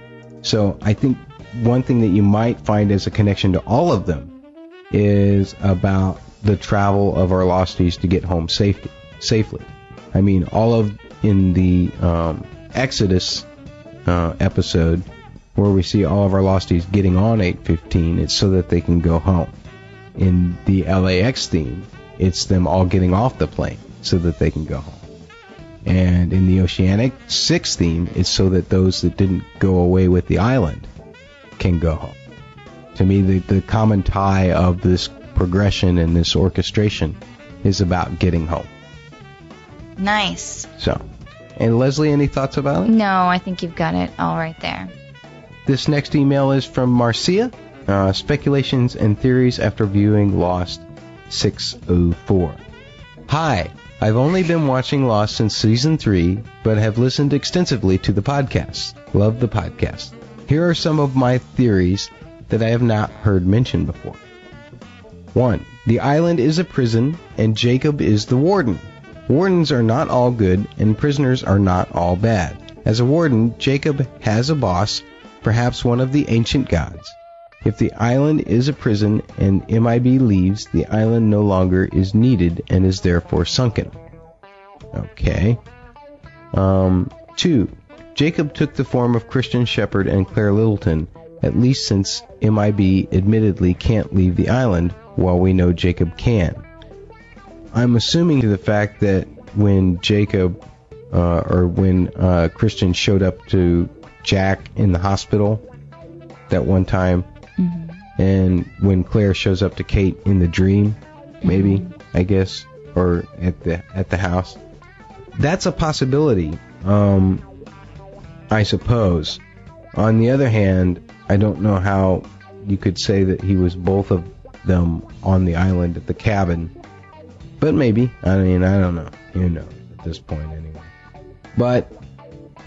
So I think one thing that you might find as a connection to all of them is about the travel of our losties to get home safety, safely. I mean, all of in the um, Exodus uh, episode where we see all of our losties getting on 815, it's so that they can go home. In the LAX theme, it's them all getting off the plane so that they can go home. And in the Oceanic 6 theme, it's so that those that didn't go away with the island can go home. To me, the, the common tie of this progression and this orchestration is about getting home. Nice. So, and Leslie, any thoughts about it? No, I think you've got it all right there. This next email is from Marcia. Uh, speculations and theories after viewing Lost 604. Hi, I've only been watching Lost since season 3, but have listened extensively to the podcast. Love the podcast. Here are some of my theories that I have not heard mentioned before. 1. The island is a prison, and Jacob is the warden. Wardens are not all good, and prisoners are not all bad. As a warden, Jacob has a boss, perhaps one of the ancient gods. If the island is a prison and MIB leaves, the island no longer is needed and is therefore sunken. Okay. Um, 2. Jacob took the form of Christian Shephard and Claire Littleton, at least since MIB admittedly can't leave the island, while we know Jacob can. I'm assuming to the fact that when Jacob uh, or when uh, Christian showed up to Jack in the hospital that one time, and when Claire shows up to Kate in the dream, maybe I guess, or at the at the house, that's a possibility. Um, I suppose. On the other hand, I don't know how you could say that he was both of them on the island at the cabin. But maybe. I mean, I don't know. You know, at this point anyway. But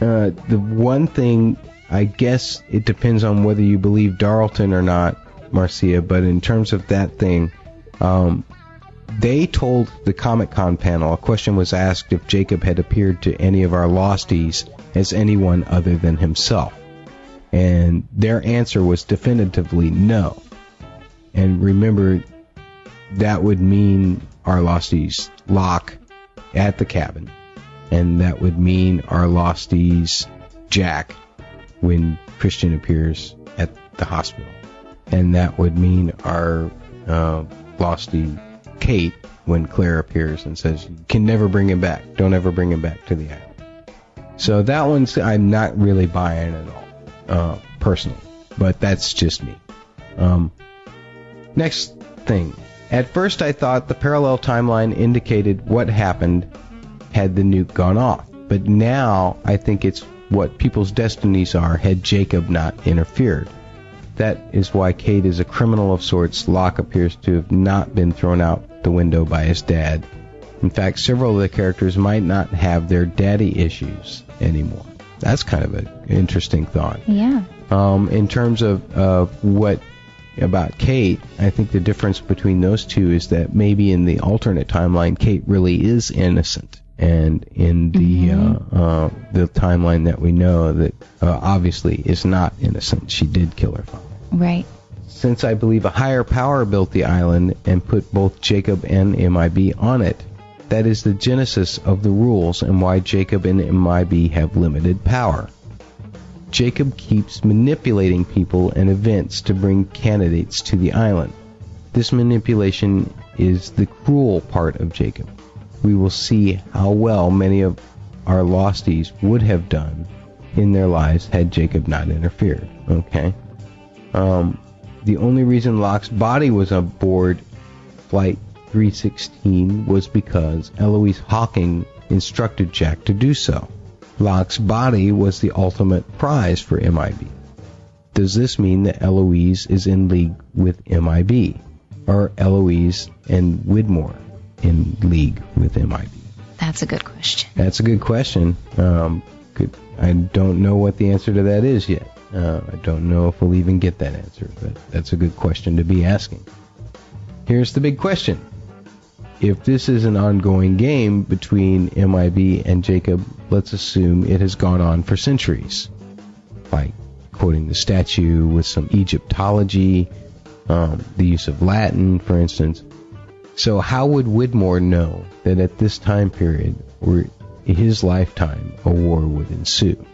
uh, the one thing, I guess it depends on whether you believe Darlton or not, Marcia. But in terms of that thing, um, they told the Comic Con panel a question was asked if Jacob had appeared to any of our losties as anyone other than himself. And their answer was definitively no. And remember, that would mean our losties Locke at the cabin. And that would mean our losties Jack when Christian appears at the hospital. And that would mean our uh, lostie Kate when Claire appears and says, You can never bring him back. Don't ever bring him back to the island. So that one's I'm not really buying at all, uh, personally. But that's just me. Um, next thing. At first, I thought the parallel timeline indicated what happened had the nuke gone off. But now I think it's what people's destinies are had Jacob not interfered. That is why Kate is a criminal of sorts. Locke appears to have not been thrown out the window by his dad. In fact, several of the characters might not have their daddy issues anymore. That's kind of an interesting thought. Yeah. Um, in terms of uh, what about Kate, I think the difference between those two is that maybe in the alternate timeline, Kate really is innocent, and in the uh, uh, the timeline that we know, that uh, obviously is not innocent. She did kill her father. Right. Since I believe a higher power built the island and put both Jacob and MIB on it, that is the genesis of the rules and why Jacob and MIB have limited power. Jacob keeps manipulating people and events to bring candidates to the island. This manipulation is the cruel part of Jacob. We will see how well many of our losties would have done in their lives had Jacob not interfered. Okay? Um, the only reason Locke's body was aboard Flight 316 was because Eloise Hawking instructed Jack to do so. Locke's body was the ultimate prize for MIB. Does this mean that Eloise is in league with MIB? Or Eloise and Widmore in league with MIB? That's a good question. That's a good question. Um, good. I don't know what the answer to that is yet. Uh, I don't know if we'll even get that answer, but that's a good question to be asking. Here's the big question. If this is an ongoing game between MIB and Jacob, let's assume it has gone on for centuries. Like quoting the statue with some Egyptology, um, the use of Latin, for instance. So, how would Widmore know that at this time period, or his lifetime, a war would ensue?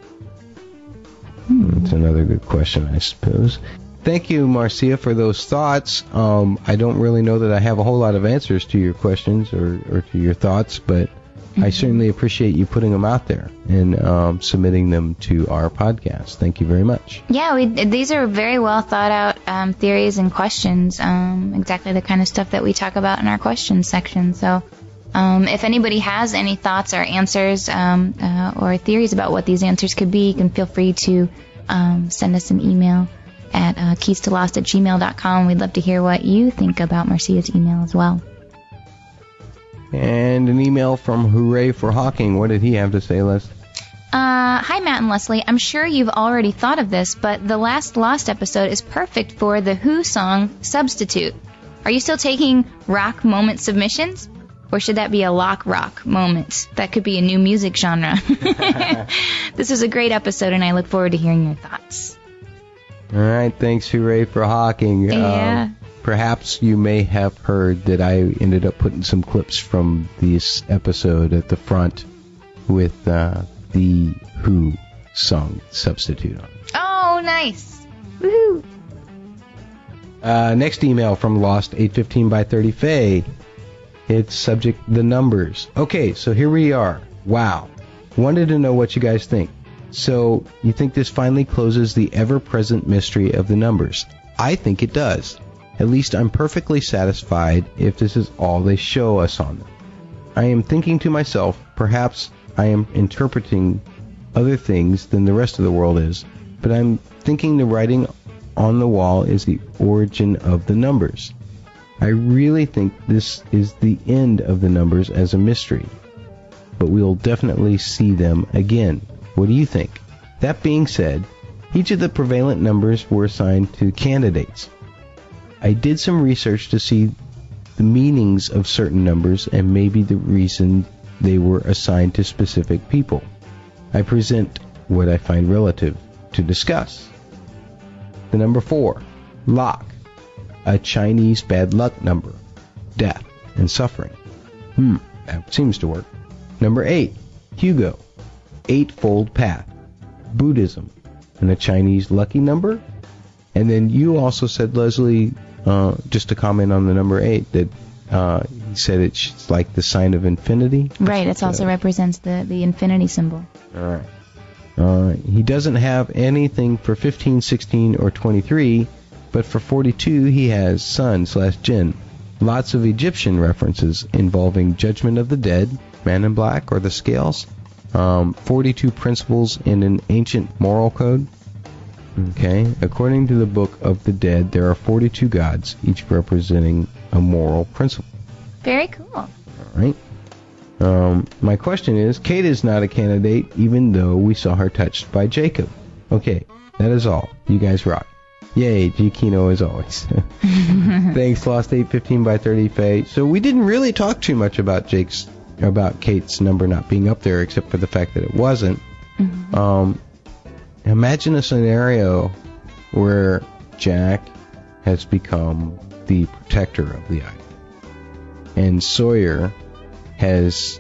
That's another good question, I suppose. Thank you, Marcia, for those thoughts. Um, I don't really know that I have a whole lot of answers to your questions or, or to your thoughts, but I certainly appreciate you putting them out there and um, submitting them to our podcast. Thank you very much. Yeah, we, these are very well thought out um, theories and questions. Um, exactly the kind of stuff that we talk about in our questions section. So, um, if anybody has any thoughts or answers um, uh, or theories about what these answers could be, you can feel free to um, send us an email at uh, keys to lost at gmail.com. We'd love to hear what you think about Marcia's email as well. And an email from Hooray for Hawking. What did he have to say, Les? Uh, hi, Matt and Leslie. I'm sure you've already thought of this, but the last Lost episode is perfect for the Who song Substitute. Are you still taking rock moment submissions? Or should that be a lock rock moment? That could be a new music genre. this was a great episode, and I look forward to hearing your thoughts. All right, thanks, Hooray for Hawking. Yeah. Um, perhaps you may have heard that I ended up putting some clips from this episode at the front with uh, the Who song substitute on. Oh, nice. Woohoo. Uh, next email from Lost 815 by 30 Faye. It's subject the numbers. Okay, so here we are. Wow. Wanted to know what you guys think. So, you think this finally closes the ever present mystery of the numbers? I think it does. At least I'm perfectly satisfied if this is all they show us on them. I am thinking to myself, perhaps I am interpreting other things than the rest of the world is, but I'm thinking the writing on the wall is the origin of the numbers. I really think this is the end of the numbers as a mystery, but we'll definitely see them again. What do you think? That being said, each of the prevalent numbers were assigned to candidates. I did some research to see the meanings of certain numbers and maybe the reason they were assigned to specific people. I present what I find relative to discuss. The number four, Locke, a Chinese bad luck number, death and suffering. Hmm, that seems to work. Number eight, Hugo, eightfold path, Buddhism, and a Chinese lucky number. And then you also said, Leslie, uh, just to comment on the number eight, that uh, you said it's like the sign of infinity. Right. It also represents the the infinity symbol. All right. Uh, he doesn't have anything for 15, 16, or 23, but for 42 he has Sun slash Jin. Lots of Egyptian references involving Judgment of the Dead, Man in Black, or the Scales. Um, 42 principles in an ancient moral code. Okay. According to the Book of the Dead, there are 42 gods, each representing a moral principle. Very cool. All right. Um, my question is, Kate is not a candidate, even though we saw her touched by Jacob. Okay, that is all. You guys rock. Yay, Giacchino as always. Thanks, Lost 815 by 30 Faye. So we didn't really talk too much about Jake's, about Kate's number not being up there, except for the fact that it wasn't. Um, imagine a scenario where Jack has become the protector of the island, and Sawyer has,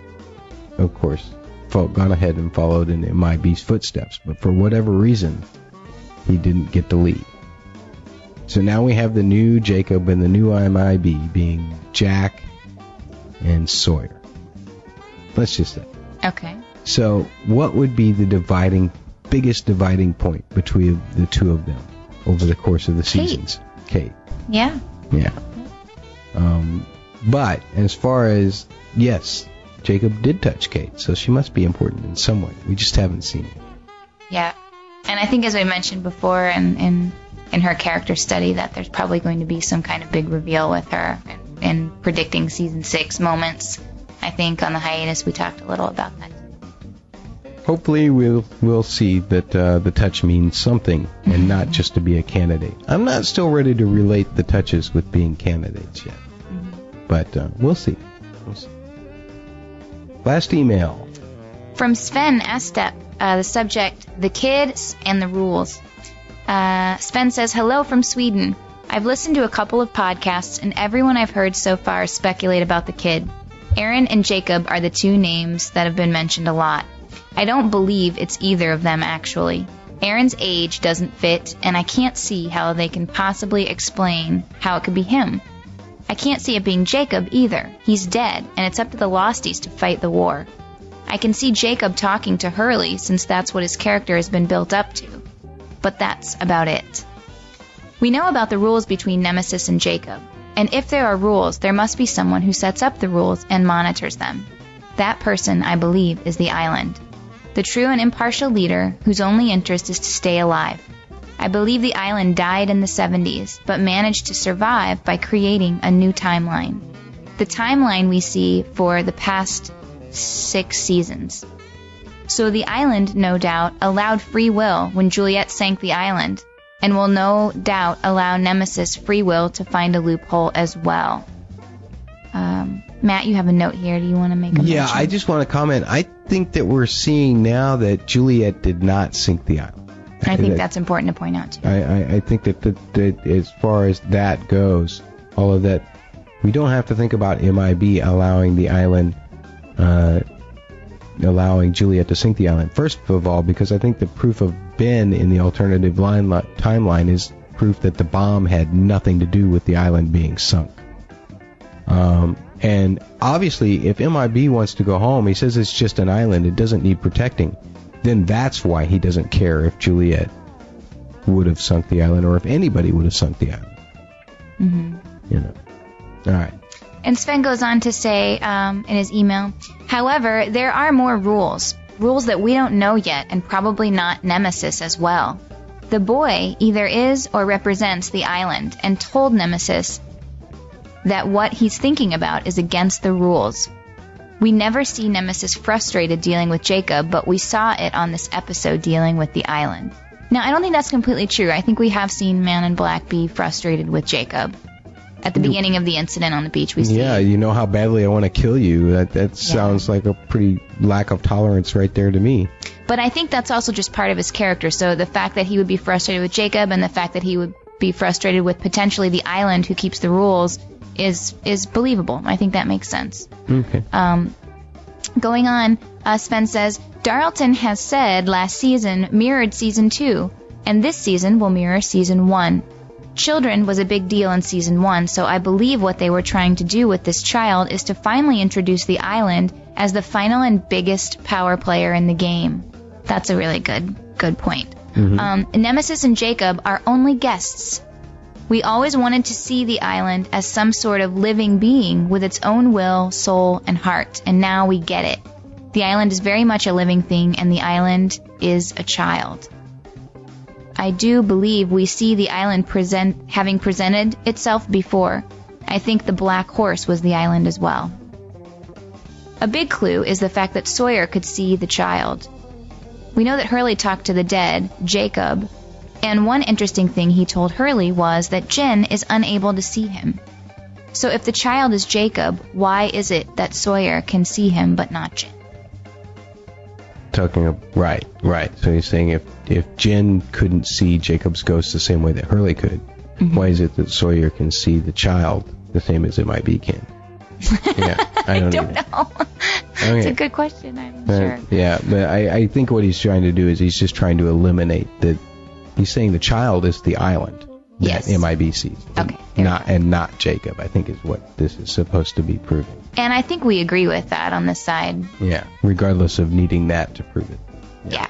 of course, gone ahead and followed in MIB's footsteps, but for whatever reason, he didn't get the lead. So now we have the new Jacob and the new MIB being Jack and Sawyer. Let's just say. Okay. So, what would be the dividing, biggest dividing point between the two of them over the course of the Kate. seasons? Kate. Yeah. Yeah. Um, but as far as yes, Jacob did touch Kate, so she must be important in some way. We just haven't seen it. Yeah. And I think as we mentioned before in, in in her character study that there's probably going to be some kind of big reveal with her and, and predicting season six moments. I think on the hiatus we talked a little about that. Hopefully, we'll we'll see that uh, the touch means something and not just to be a candidate. I'm not still ready to relate the touches with being candidates yet, but uh, we'll see. We'll see. Last email. From Sven Estep, uh, the subject, the kids and the rules. Uh, Sven says, Hello from Sweden. I've listened to a couple of podcasts, and everyone I've heard so far speculate about the kid. Aaron and Jacob are the two names that have been mentioned a lot. I don't believe it's either of them, actually. Aaron's age doesn't fit, and I can't see how they can possibly explain how it could be him. I can't see it being Jacob either. He's dead, and it's up to the Losties to fight the war. I can see Jacob talking to Hurley since that's what his character has been built up to. But that's about it. We know about the rules between Nemesis and Jacob, and if there are rules, there must be someone who sets up the rules and monitors them. That person, I believe, is the island. The true and impartial leader whose only interest is to stay alive. I believe the island died in the 70s, but managed to survive by creating a new timeline. The timeline we see for the past six seasons. So the island, no doubt, allowed free will when Juliet sank the island, and will no doubt allow Nemesis free will to find a loophole as well. Um, Matt, you have a note here. Do you want to make a Yeah, mention? I just want to comment. I think that we're seeing now that Juliet did not sink the island. I think That- that's important to point out too. I, I, I think that, that, that as far as that goes, all of that, we don't have to think about MIB allowing the island, uh, allowing Juliet to sink the island. First of all, because I think the proof of Ben in the alternative line timeline is proof that the bomb had nothing to do with the island being sunk. Um, and obviously, if MIB wants to go home, he says it's just an island; it doesn't need protecting. Then that's why he doesn't care if Juliet would have sunk the island or if anybody would have sunk the island. hmm You know. All right. And Sven goes on to say um, in his email, however, there are more rules. Rules that we don't know yet, and probably not Nemesis as well. The boy either is or represents the island and told Nemesis that what he's thinking about is against the rules. We never see Nemesis frustrated dealing with Jacob, but we saw it on this episode dealing with the island. Now, I don't think that's completely true. I think we have seen Man in Black be frustrated with Jacob. At the beginning of the incident on the beach, we see. Yeah, you know how badly I want to kill you. That that sounds like a pretty lack of tolerance right there to me. But I think that's also just part of his character. So the fact that he would be frustrated with Jacob and the fact that he would be frustrated with potentially the island who keeps the rules is is believable. I think that makes sense. Okay. Um, going on, uh, Sven says Darlton has said last season mirrored season two, and this season will mirror season one. Children was a big deal in season one, so I believe what they were trying to do with this child is to finally introduce the island as the final and biggest power player in the game. That's a really good good point. Um, Nemesis and Jacob are only guests. We always wanted to see the island as some sort of living being with its own will, soul, and heart, and now we get it. The island is very much a living thing, and the island is a child. I do believe we see the island present having presented itself before. I think the black horse was the island as well. A big clue is the fact that Sawyer could see the child. We know that Hurley talked to the dead, Jacob, and one interesting thing he told Hurley was that Jin is unable to see him. So if the child is Jacob, why is it that Sawyer can see him but not Jin? Talking of, right, right. So he's saying if if Jin couldn't see Jacob's ghost the same way that Hurley could, why is it that Sawyer can see the child the same as MIB can? Yeah, I don't, don't either. know. It's a good question. I'm Uh, sure. Yeah, but I, I think what he's trying to do is he's just trying to eliminate that. He's saying the child is the island that Yes. MIB sees, Okay. not and not Jacob. I think is what this is supposed to be proving. And I think we agree with that on this side. Yeah, regardless of needing that to prove it. Yeah.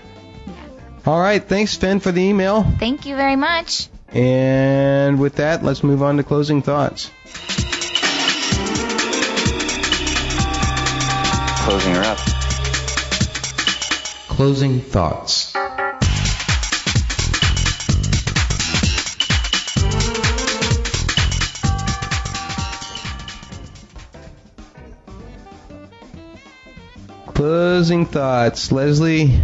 All right, thanks, Finn, for the email. Thank you very much. And with that, let's move on to closing thoughts. Closing her up. Closing thoughts. Closing thoughts, Leslie.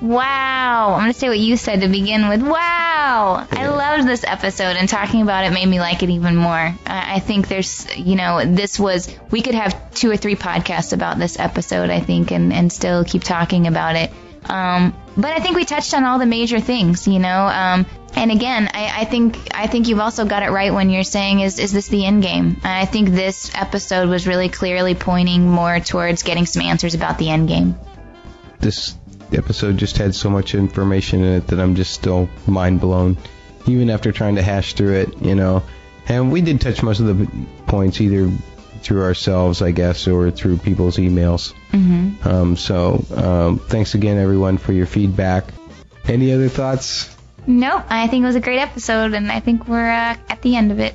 Wow. I'm going to say what you said to begin with. Wow. I loved this episode, and talking about it made me like it even more. I I think there's, you know, this was, we could have two or three podcasts about this episode, I think, and, and still keep talking about it. Um, but I think we touched on all the major things, you know. Um, and again, I, I think I think you've also got it right when you're saying is is this the end game? I think this episode was really clearly pointing more towards getting some answers about the end game. This episode just had so much information in it that I'm just still mind blown, even after trying to hash through it, you know. And we did touch most of the points either through ourselves, I guess, or through people's emails. Mm-hmm. Um, so um, thanks again, everyone, for your feedback. Any other thoughts? Nope, I think it was a great episode, and I think we're uh, at the end of it.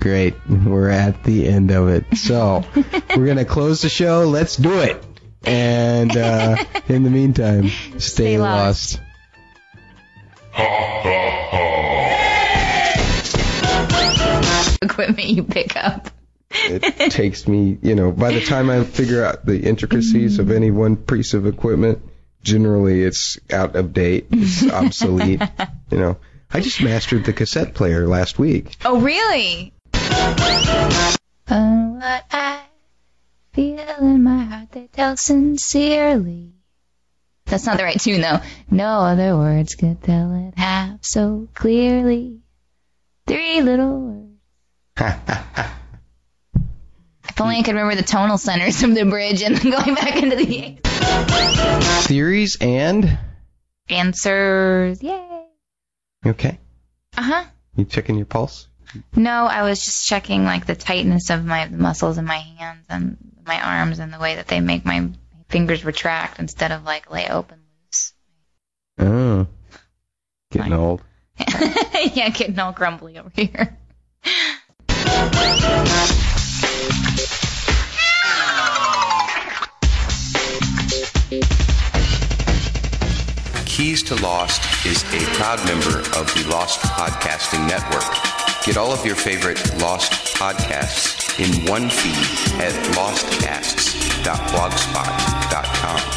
Great. We're at the end of it. So we're going to close the show. Let's do it. And uh, in the meantime, stay, Stay lost. Equipment you pick up. It takes me, you know, by the time I figure out the intricacies of any one piece of equipment, generally it's out of date, it's obsolete. You know, I just mastered the cassette player last week. Oh, really? Uh, what I feel in my heart, they tell sincerely. That's not the right tune, though. No other words could tell it half so clearly. Three little words. If only I could remember the tonal centers of the bridge and then going back into the Theories and answers. Yay. okay, Uh huh. you checking your pulse? No, I was just checking like the tightness of my the muscles in my hands and my arms and the way that they make my fingers retract instead of like lay open loose. Oh, getting old. yeah, getting all grumbly over here. Keys to Lost is a proud member of the Lost Podcasting Network. Get all of your favorite Lost podcasts in one feed at lostcasts.blogspot.com.